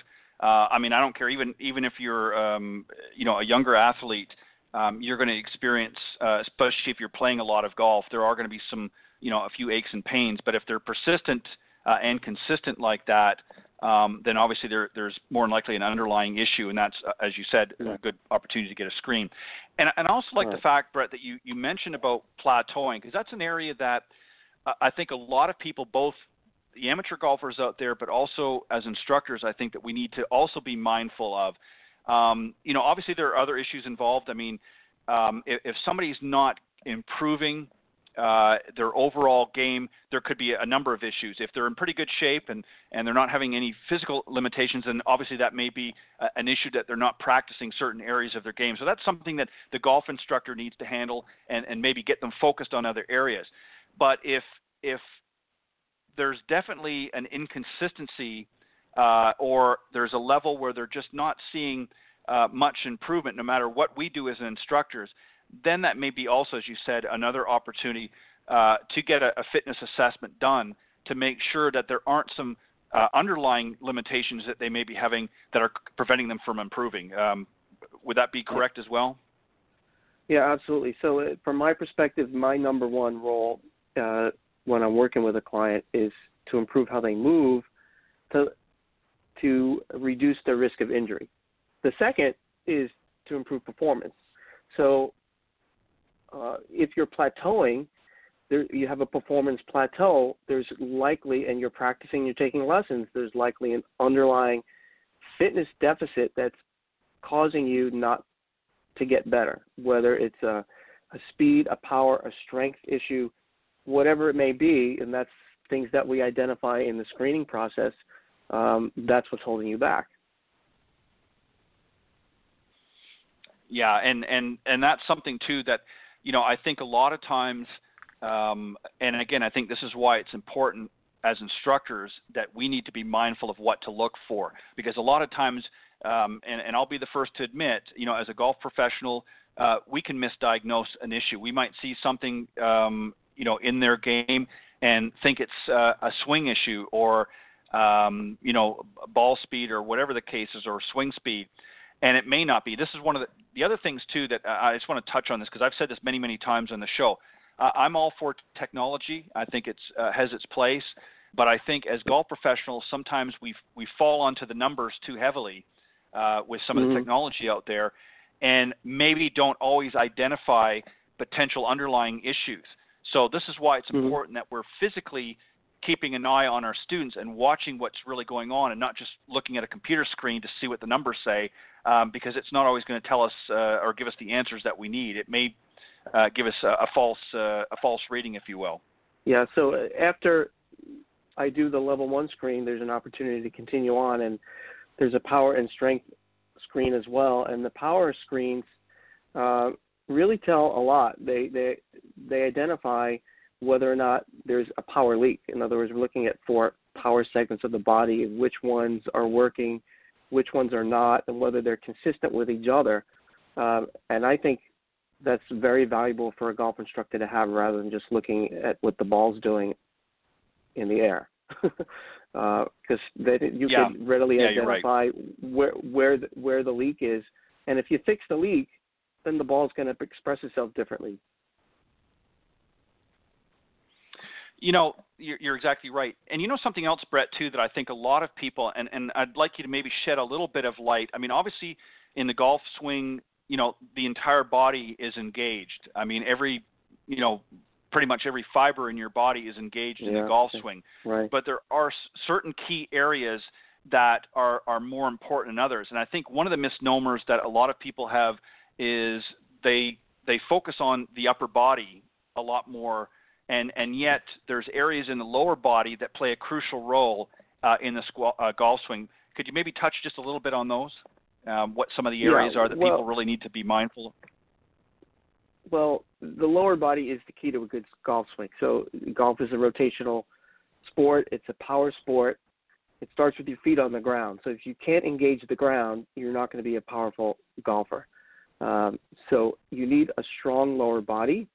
Uh, I mean, I don't care even even if you're, um, you know, a younger athlete, um, you're going to experience, uh, especially if you're playing a lot of golf, there are going to be some, you know, a few aches and pains. But if they're persistent uh, and consistent like that, um, then obviously there, there's more than likely an underlying issue, and that's, uh, as you said, a good opportunity to get a screen. And, and I also like right. the fact, Brett, that you, you mentioned about plateauing, because that's an area that uh, I think a lot of people, both the amateur golfers out there, but also as instructors, I think that we need to also be mindful of. Um, you know, obviously there are other issues involved. I mean, um, if, if somebody's not improving uh, their overall game, there could be a number of issues. If they're in pretty good shape and, and they're not having any physical limitations, then obviously that may be a, an issue that they're not practicing certain areas of their game. So that's something that the golf instructor needs to handle and, and maybe get them focused on other areas. But if if there's definitely an inconsistency uh, or there's a level where they're just not seeing uh, much improvement, no matter what we do as instructors, then that may be also, as you said, another opportunity uh, to get a, a, fitness assessment done to make sure that there aren't some uh, underlying limitations that they may be having that are preventing them from improving. Um, would that be correct as well?
Yeah, absolutely. So, uh, from my perspective, my number one role uh, when I'm working with a client is to improve how they move, to to reduce their risk of injury. The second is to improve performance. So uh, if you're plateauing, there, you have a performance plateau, there's likely, and you're practicing, you're taking lessons, there's likely an underlying fitness deficit that's causing you not to get better, whether it's a, a speed, a power, a strength issue, whatever it may be, and that's things that we identify in the screening process. Um, that's what's holding you back.
Yeah, and and and that's something too that you know, I think a lot of times, um, and again, I think this is why it's important as instructors that we need to be mindful of what to look for because a lot of times, um, and, and, I'll be the first to admit, you know, as a golf professional, uh, we can misdiagnose an issue. We might see something, um, you know, in their game and think it's uh, a swing issue or um, you know, ball speed or whatever the case is, or swing speed, and it may not be. This is one of the the other things too that I just want to touch on this because I've said this many many times on the show. Uh, I'm all for technology. I think it's uh, has its place, but I think as golf professionals, sometimes we we fall onto the numbers too heavily uh, with some mm-hmm. of the mm-hmm. technology out there, and maybe don't always identify potential underlying issues. So this is why it's mm-hmm. important that we're physically keeping an eye on our students and watching what's really going on and not just looking at a computer screen to see what the numbers say um, because it's not always going to tell us uh, or give us the answers that we need. It may uh, give us a, a false uh, a false reading, if you will.
Yeah. So uh, after I do the level one screen, there's an opportunity to continue on, and there's a power and strength screen as well. And the power screens uh, really tell a lot. They they they identify whether or not there's a power leak. In other words, we're looking at four power segments of the body, which ones are working, which ones are not, and whether they're consistent with each other. Um, and I think that's very valuable for a golf instructor to have rather than just looking at what the ball's doing in the air. Because uh, you
yeah.
can readily
yeah,
identify
right.
where where the, where the leak is, and if you fix the leak, then the ball's going to express itself differently.
You know, you're, you're exactly right. And you know something else, Brett, too, that I think a lot of people, and, and I'd like you to maybe shed a little bit of light. I mean, obviously, in the golf swing, you know, the entire body is engaged. I mean, every, you know, pretty much every fiber in your body is engaged
yeah,
in the golf swing.
Right.
But there are certain key areas that are, are more important than others. And I think one of the misnomers that a lot of people have is they they focus on the upper body a lot more and and yet there's areas in the lower body that play a crucial role uh, in the squ- uh, golf swing. Could you maybe touch just a little bit on those? Um, what some of the areas
yeah,
are that
well,
people really need to be mindful of?
Well, the lower body is the key to a good golf swing. So golf is a rotational sport. It's a power sport. It starts with your feet on the ground. So if you can't engage the ground, you're not going to be a powerful golfer. Um, so you need a strong lower body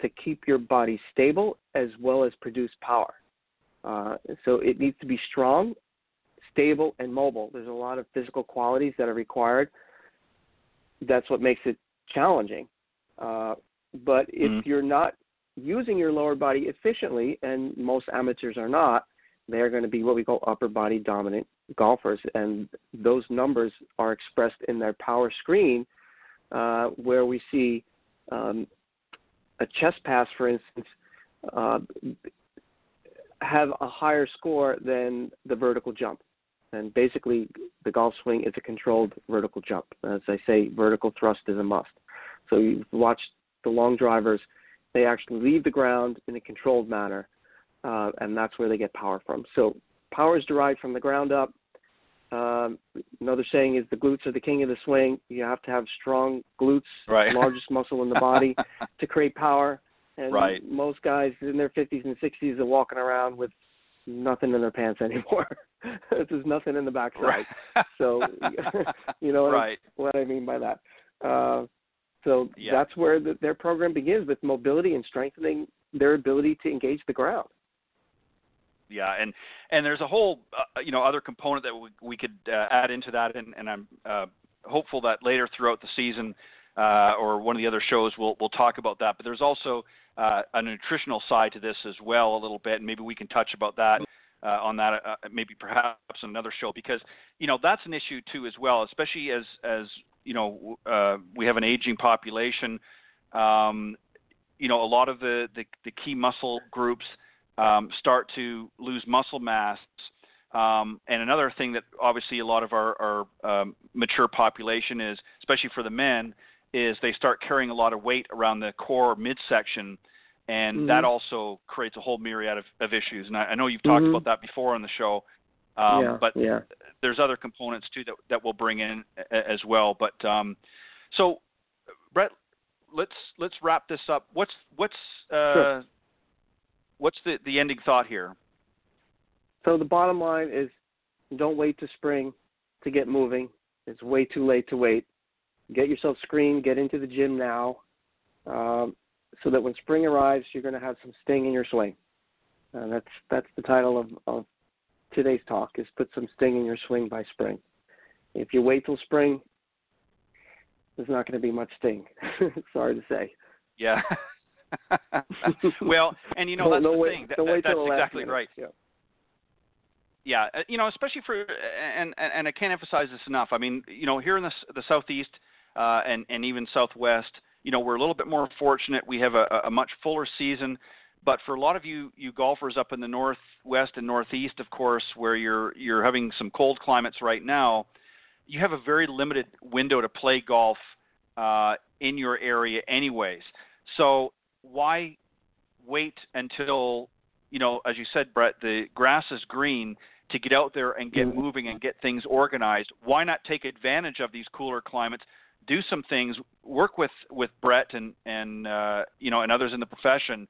to keep your body stable as well as produce power. Uh, so it needs to be strong, stable, and mobile. There's a lot of physical qualities that are required. That's what makes it challenging. Uh, but if
mm-hmm.
you're not using your lower body efficiently, and most amateurs are not, they're going to be what we call upper body dominant golfers, and those numbers are expressed in their power screen, uh, where we see um, a chest pass, for instance, uh, have a higher score than the vertical jump. And basically, the golf swing is a controlled vertical jump. As I say, vertical thrust is a must. So you've watched the long drivers; they actually leave the ground in a controlled manner, uh, and that's where they get power from. So power is derived from the ground up. Um, another saying is the glutes are the king of the swing. You have to have strong glutes,
right.
largest muscle in the body, to create power. And
right.
most guys in their 50s and 60s are walking around with nothing in their pants anymore. There's nothing in the backside.
Right.
so, you know what,
right.
I, what I mean by that. Uh, so
yeah.
that's where the, their program begins with mobility and strengthening their ability to engage the ground
yeah, and and there's a whole uh, you know other component that we, we could uh, add into that, and, and I'm uh, hopeful that later throughout the season uh, or one of the other shows we'll we'll talk about that. But there's also uh, a nutritional side to this as well a little bit, and maybe we can touch about that. Uh, on that, maybe perhaps another show, because you know that's an issue too as well, especially as as you know we have an aging population. Um, you know, a lot of the, the, the key muscle groups um, start to lose muscle mass. Um, and another thing that obviously a lot of our, our um, mature population is, especially for the men, is they start carrying a lot of weight around the core midsection, and
mm-hmm.
that also creates a whole myriad of, of issues. And I, I know you've talked
mm-hmm.
about that before on the show, um,
yeah,
but
yeah.
there's other components too that that we'll bring in as well. But um, so, Brett, let's let's wrap this up. What's what's uh,
sure
what's the, the ending thought here?
So the bottom line is don't wait to spring to get moving. It's way too late to wait. Get yourself screened, get into the gym now, um, so that when spring arrives, you're going to have some sting in your swing. And that's that's the title of, of today's talk is put some sting in your swing by spring. If you wait till spring, there's not going to be much sting. Sorry to say.
Yeah. well, and you know that's
no,
the
wait,
thing. That,
that,
that's
exactly
minute. right.
Yeah.
Yeah, uh, you know, especially for and and I can't emphasize this enough. I mean, you know, here in the the southeast uh, and and even southwest, you know, we're a little bit more fortunate. We have a, a much fuller season. But for a lot of you you golfers up in the northwest and northeast, of course, where you're you're having some cold climates right now, you have a very limited window to play golf uh, in your area, anyways. So why wait until you know, as you said, Brett, the grass is green to get out there and get
Mm-hmm.
moving and get things organized. Why not take advantage of these cooler climates? Do some things. Work with with Brett and and uh, you know and others in the profession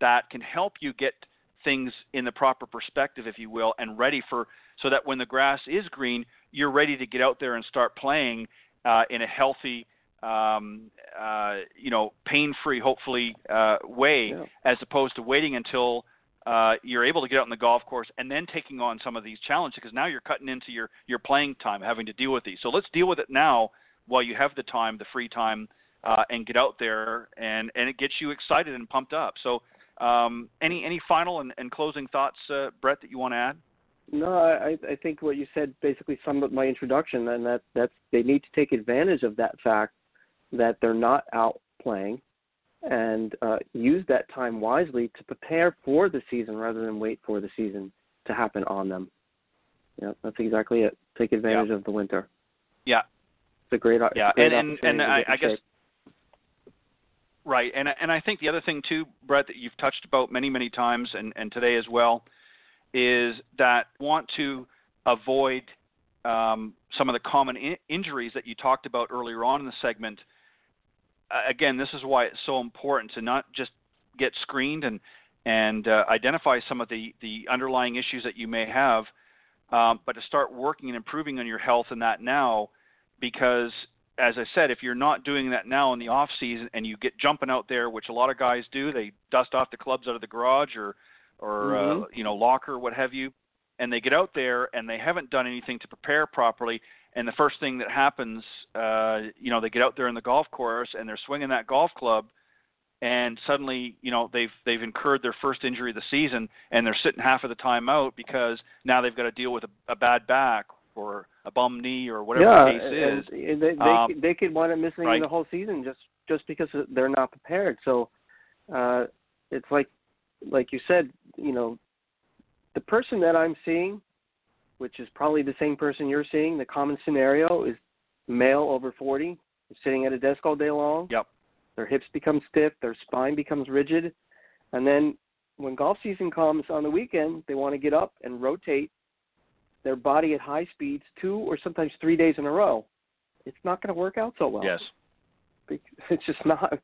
that can help you get things in the proper perspective, if you will, and ready for so that when the grass is green, you're ready to get out there and start playing uh, in a healthy, um, uh, you know, pain-free, hopefully, uh, way,
Yeah.
as opposed to waiting until uh, you're able to get out on the golf course and then taking on some of these challenges because now you're cutting into your your playing time, having to deal with these. So let's deal with it now while you have the time, the free time, uh, and get out there and and it gets you excited and pumped up. So um, any any final and, and closing thoughts, uh, Brett, that you want to add?
No, I, I think what you said basically summed up my introduction, and that that's they need to take advantage of that fact that they're not out playing, and uh, use that time wisely to prepare for the season rather than wait for the season to happen on them. Yeah, that's exactly it. Take advantage of the winter.
Yeah,
It's a great,
yeah,
great
and and, and I, I guess right, and and I think the other thing too, Brett, that you've touched about many many times, and and today as well, is that want to avoid um, some of the common in- injuries that you talked about earlier on in the segment. Uh, again, this is why it's so important to not just get screened and and uh, identify some of the the underlying issues that you may have, um, but to start working and improving on your health in that now, because as I said, if you're not doing that now in the off season and you get jumping out there, which a lot of guys do, they dust off the clubs out of the garage or or
Mhm.
uh, you know locker, what have you, and they get out there and they haven't done anything to prepare properly. And the first thing that happens, uh, you know, they get out there in the golf course and they're swinging that golf club, and suddenly, you know, they've they've incurred their first injury of the season, and they're sitting half of the time out because now they've got to deal with a, a bad back or a bum knee or whatever
yeah,
the case is.
and and they they,
Um,
could- they could wind up missing
right.
the whole season just just because they're not prepared. So uh, it's like like you said, you know, the person that I'm seeing, which is probably the same person you're seeing, the common scenario is male over 40, sitting at a desk all day long.
Yep.
Their hips become stiff, their spine becomes rigid, and then when golf season comes on the weekend, they want to get up and rotate their body at high speeds two or sometimes three days in a row. It's not going to work out so well.
Yes.
It's just not.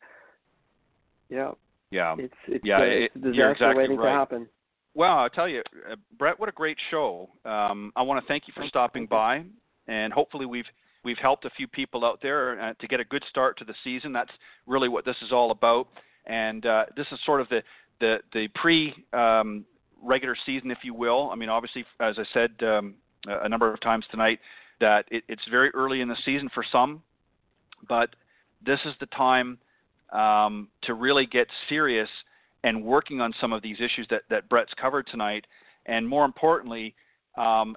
Yeah,
Yeah.
it's it's,
Yeah,
uh,
it-
a disaster
exactly
waiting
right.
to happen.
Well, I'll tell you, uh, Brett, what a great show. Um, I want to thank you for stopping by, and hopefully we've we've helped a few people out there uh, to get a good start to the season. That's really what this is all about, and uh, this is sort of the the the pre um, regular season, if you will. I mean, obviously, as I said um, a number of times tonight, that it, it's very early in the season for some, but this is the time um, to really get serious and working on some of these issues that, that Brett's covered tonight. And more importantly, um,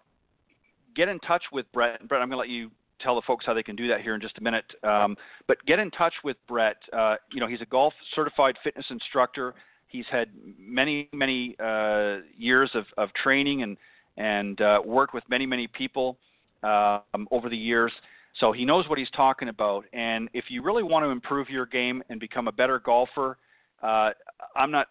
get in touch with Brett. Brett, I'm going to let you tell the folks how they can do that here in just a minute. Um, but get in touch with Brett. Uh, you know, he's a golf certified fitness instructor. He's had many, many uh, years of, of training and and uh, worked with many, many people um, over the years. So he knows what he's talking about. And if you really want to improve your game and become a better golfer, uh, I'm not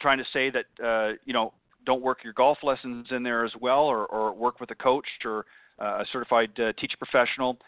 trying to say that uh, you know don't work your golf lessons in there as well, or, or work with a coach or uh, a certified uh, teacher professional.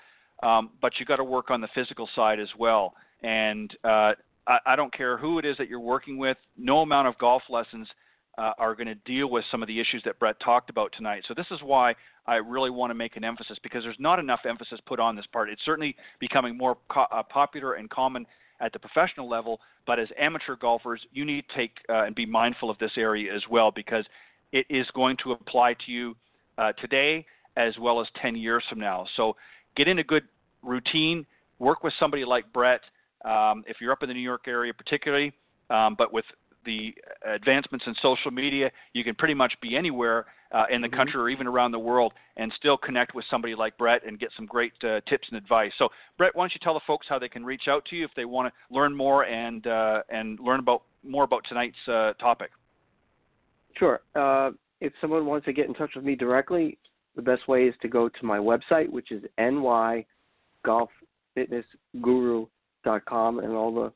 Um, but you got to work on the physical side as well. And uh, I, I don't care who it is that you're working with. No amount of golf lessons uh, are going to deal with some of the issues that Brett talked about tonight. So this is why I really want to make an emphasis because there's not enough emphasis put on this part. It's certainly becoming more co- uh, popular and common at the professional level, but as amateur golfers, you need to take uh, and be mindful of this area as well because it is going to apply to you uh, today as well as 10 years from now. So get in a good routine, work with somebody like Brett. Um, if you're up in the New York area, particularly, um, but with the advancements in social media, you can pretty much be anywhere uh, in the mm-hmm. country or even around the world and still connect with somebody like Brett and get some great uh, tips and advice. So, Brett, why don't you tell the folks how they can reach out to you if they want to learn more and uh, and learn about more about tonight's uh, topic?
Sure. Uh, if someone wants to get in touch with me directly, the best way is to go to my website, which is nygolffitnessguru.com, and all the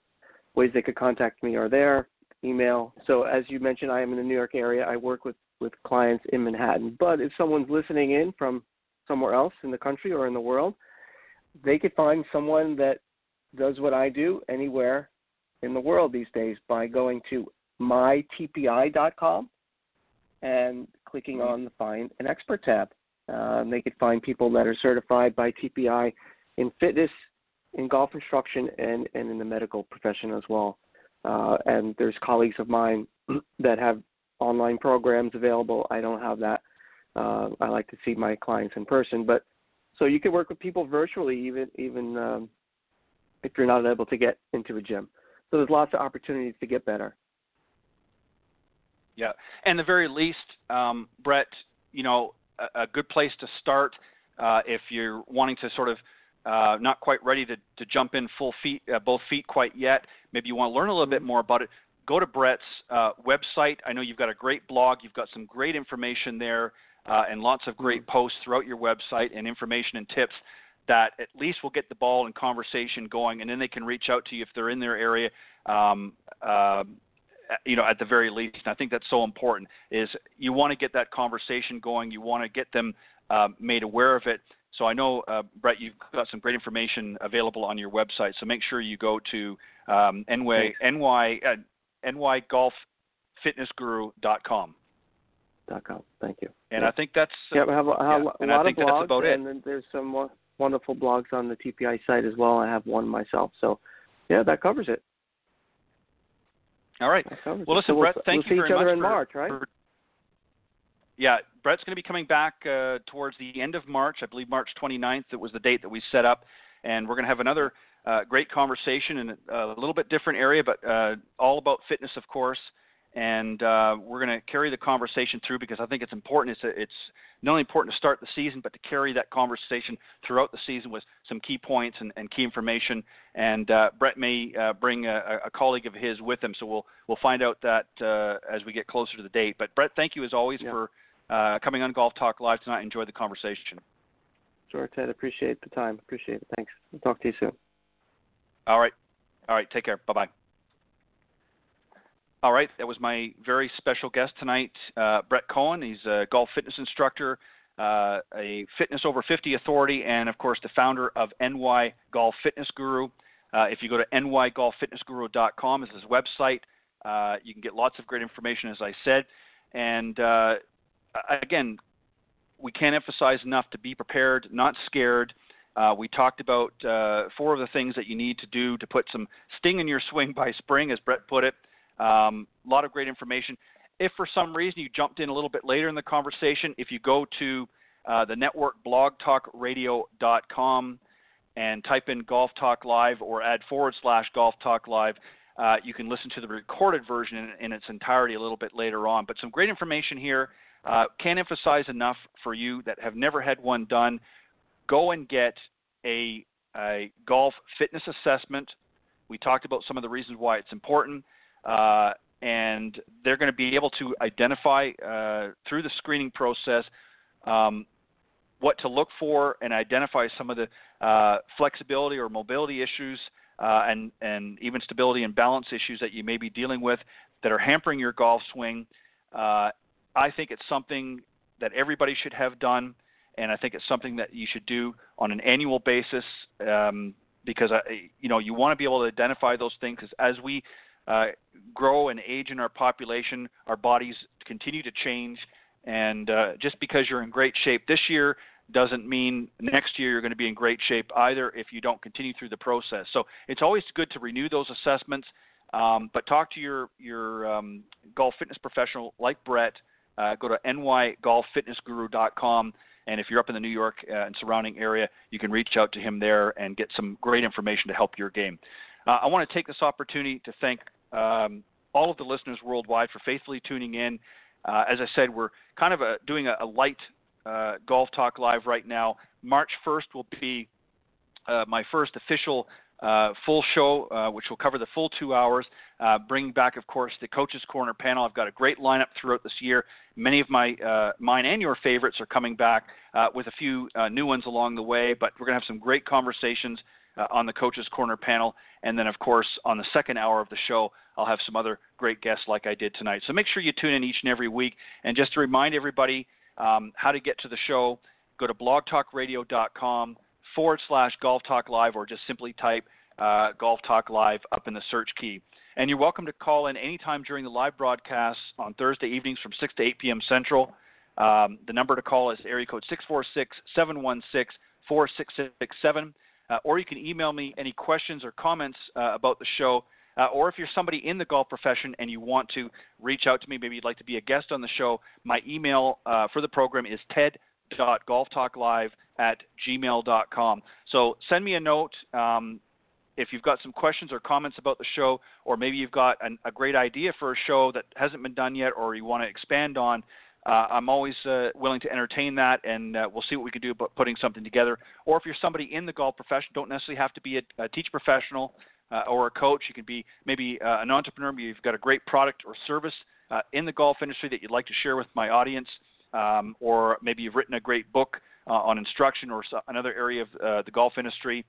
ways they could contact me are there email. So as you mentioned, I am in the New York area. I work with with clients in Manhattan. But if someone's listening in from somewhere else in the country or in the world, they could find someone that does what I do anywhere in the world these days by going to mytpi.com and clicking on the Find an Expert tab. Uh, they could find people that are certified by TPI in fitness, in golf instruction, and, and in the medical profession as well. Uh, and there's colleagues of mine that have online programs available. I don't have that. Uh, I like to see my clients in person, but so you can work with people virtually, even even um, if you're not able to get into a gym. So there's lots of opportunities to get better.
Yeah, and the very least, um, Brett, you know, a, a, good place to start uh, if you're wanting to sort of uh, not quite ready to, to jump in full feet, uh, both feet quite yet. Maybe you want to learn a little bit more about it. Go to Brett's uh, website. I know you've got a great blog. You've got some great information there uh, and lots of great mm-hmm. posts throughout your website and information and tips that at least will get the ball and conversation going, and then they can reach out to you if they're in their area. Um, uh, you know, at the very least, and I think that's so important. Is you want to get that conversation going. You want to get them uh, made aware of it so I know, uh, Brett, you've got some great information available on your website. So make sure you go to um, NY, NY, uh, nygolffitnessguru.com.
Dot com. Thank you.
And yeah. I think that's
uh, yeah. We have, a, have yeah, a lot of blogs, and then there's some wonderful blogs on the TPI site as well. I have one myself, so yeah, that covers it.
All right. Well, listen,
so
Brett,
we'll,
thank
we'll
you
very
much
for, in
March,
right?
For, yeah, Brett's going to be coming back uh, towards the end of March. I believe March 29th. It was the date that we set up, and we're going to have another uh, great conversation in a, a, little bit different area, but uh, all about fitness, of course. And uh, we're going to carry the conversation through because I think it's important. It's, a, it's not only important to start the season, but to carry that conversation throughout the season with some key points and, and key information. And uh, Brett may uh, bring a, a, colleague of his with him, so we'll we'll find out that as we get closer to the date. But Brett, thank you as always yeah. for uh, coming on Golf Talk Live tonight. Enjoy the conversation.
Sure, Ted. Appreciate the time. Appreciate it. Thanks. We'll talk to you soon.
All right. All right. Take care. Bye bye. All right. That was my very special guest tonight, uh, Brett Cohen. He's a golf fitness instructor, uh, a fitness over 50 authority, and of course the founder of NY Golf Fitness Guru. Uh, if you go to nygolffitnessguru.com, is his website. Uh, you can get lots of great information, as I said. And uh, again, we can't emphasize enough to be prepared, not scared. Uh, we talked about uh, four of the things that you need to do to put some sting in your swing by spring, as Brett put it. Um, a lot of great information. If for some reason you jumped in a little bit later in the conversation, if you go to uh, the network blogtalkradio.com and type in Golf Talk Live or add forward slash Golf Talk Live, uh, you can listen to the recorded version in, in, its entirety a little bit later on. But some great information here. Uh, can't emphasize enough for you that have never had one done. Go and get a, a golf fitness assessment. We talked about some of the reasons why it's important. Uh, and they're going to be able to identify uh, through the screening process um, what to look for and identify some of the uh, flexibility or mobility issues uh, and, and even stability and balance issues that you may be dealing with that are hampering your golf swing. I think it's something that everybody should have done, and I think it's something that you should do on an annual basis um, because I, you know you want to be able to identify those things. Because as we uh, grow and age in our population, our bodies continue to change, and uh, just because you're in great shape this year doesn't mean next year you're going to be in great shape either if you don't continue through the process. So it's always good to renew those assessments, um, but talk to your your um, golf fitness professional like Brett uh, go to nygolffitnessguru.com. And if you're up in the New York uh, and surrounding area, you can reach out to him there and get some great information to help your game. Uh, I want to take this opportunity to thank um, all of the listeners worldwide for faithfully tuning in. Uh, as I said, we're kind of a, doing a, a light uh, Golf Talk Live right now. March 1st will be uh, my first official uh, full show, uh, which will cover the full two hours, uh, bringing back, of course, the Coaches Corner panel. I've got a great lineup throughout this year. Many of my uh, mine and your favorites are coming back uh, with a few new ones along the way, but we're going to have some great conversations on the Coaches Corner panel. And then, of course, on the second hour of the show, I'll have some other great guests like I did tonight. So make sure you tune in each and every week. And just to remind everybody um, how to get to the show, go to blogtalkradio.com forward slash Golf Talk Live or just simply type uh, Golf Talk Live up in the search key. And you're welcome to call in anytime during the live broadcast on Thursday evenings from 6 to 8 p.m. Central. Um, the number to call is area code 646 716 4667. Uh, or you can email me any questions or comments uh, about the show. Uh, or if you're somebody in the golf profession and you want to reach out to me, maybe you'd like to be a guest on the show, my email uh, for the program is ted.golftalklive at gmail.com. So send me a note. Um, if you've got some questions or comments about the show, or maybe you've got an, a great idea for a show that hasn't been done yet, or you want to expand on, uh, I'm always uh, willing to entertain that, and uh, we'll see what we can do about putting something together. Or if you're somebody in the golf profession, don't necessarily have to be a, a teach professional uh, or a coach. You can be maybe uh, an entrepreneur. Maybe you've got a great product or service uh, in the golf industry that you'd like to share with my audience, um, or maybe you've written a great book on instruction or another area of the golf industry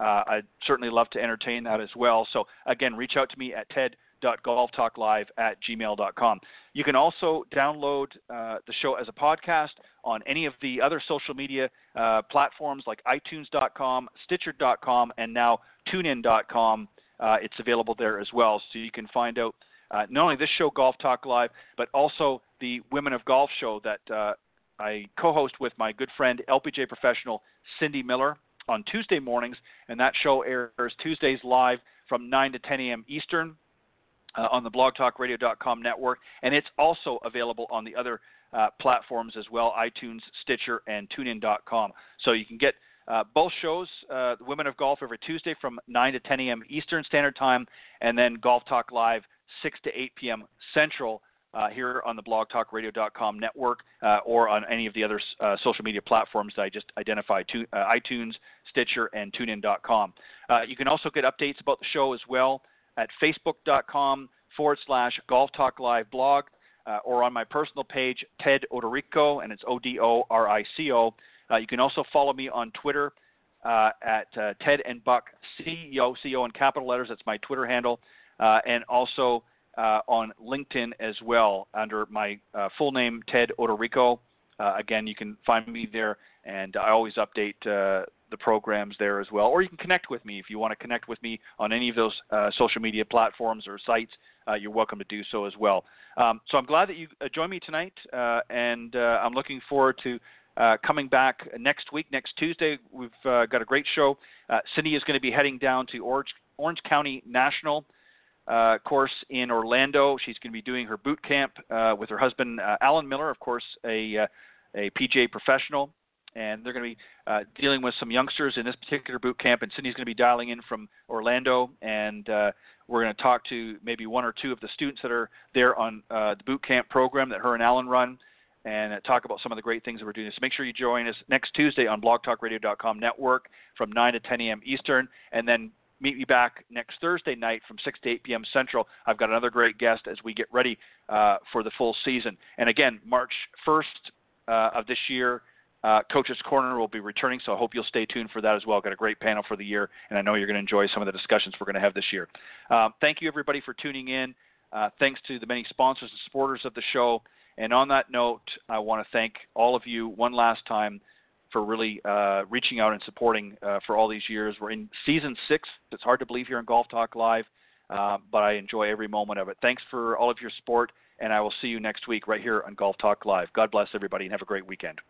uh, I'd certainly love to entertain that as well. So again, reach out to me at ted.golftalklive at gmail.com. You can also download uh, the show as a podcast on any of the other social media uh, platforms like iTunes.com, Stitcher.com, and now TuneIn.com. Uh, it's available there as well, so you can find out uh, not only this show, Golf Talk Live, but also the Women of Golf show that uh, I co-host with my good friend LPGA professional Cindy Miller on Tuesday mornings, and that show airs Tuesdays live from 9 to 10 a.m. Eastern uh, on the blogtalkradio.com network, and it's also available on the other uh, platforms as well iTunes, Stitcher, and TuneIn.com. So you can get uh, both shows, uh, Women of Golf, every Tuesday from 9 to 10 a.m. Eastern Standard Time, and then Golf Talk Live 6 to 8 p.m. Central uh, here on the blogtalkradio.com network uh, or on any of the other uh, social media platforms that I just identified to, uh, iTunes, Stitcher, and TuneIn.com. Uh, you can also get updates about the show as well at facebook.com forward slash Golf Talk Live blog uh, or on my personal page, Ted Odorico, and it's O D O R I C O. you can also follow me on Twitter. at Ted and Buck CEO, CEO in capital letters. That's my Twitter handle. and also uh, on LinkedIn as well under my uh, full name, Ted Odorico. Uh, again, you can find me there, and I always update uh, the programs there as well. Or you can connect with me if you want to connect with me on any of those uh, social media platforms or sites. Uh, you're welcome to do so as well. Um, so I'm glad that you joined me tonight, and I'm looking forward to. Uh, coming back next week, next Tuesday, we've uh, got a great show. Uh, Cindy is going to be heading down to Orange, Orange County National uh, course in Orlando. She's going to be doing her boot camp uh, with her husband, uh, Alan Miller, of course, a, uh, a PGA professional. And they're going to be uh, dealing with some youngsters in this particular boot camp. And Cindy's going to be dialing in from Orlando. And uh, we're going to talk to maybe one or two of the students that are there on uh, the boot camp program that her and Alan run and talk about some of the great things that we're doing. So make sure you join us next Tuesday on blogtalkradio.com network from 9 to 10 a.m. Eastern, and then meet me back next Thursday night from 6 to 8 p.m. Central. I've got another great guest as we get ready uh, for the full season. And again, March 1st uh, of this year, uh, Coach's Corner will be returning, so I hope you'll stay tuned for that as well. Got a great panel for the year, and I know you're going to enjoy some of the discussions we're going to have this year. Um, thank you, everybody, for tuning in. Uh, thanks to the many sponsors and supporters of the show. And on that note, I want to thank all of you one last time for really uh, reaching out and supporting uh, for all these years. We're in season six. It's hard to believe here in Golf Talk Live, uh, but I enjoy every moment of it. Thanks for all of your support, and I will see you next week right here on Golf Talk Live. God bless everybody and have a great weekend.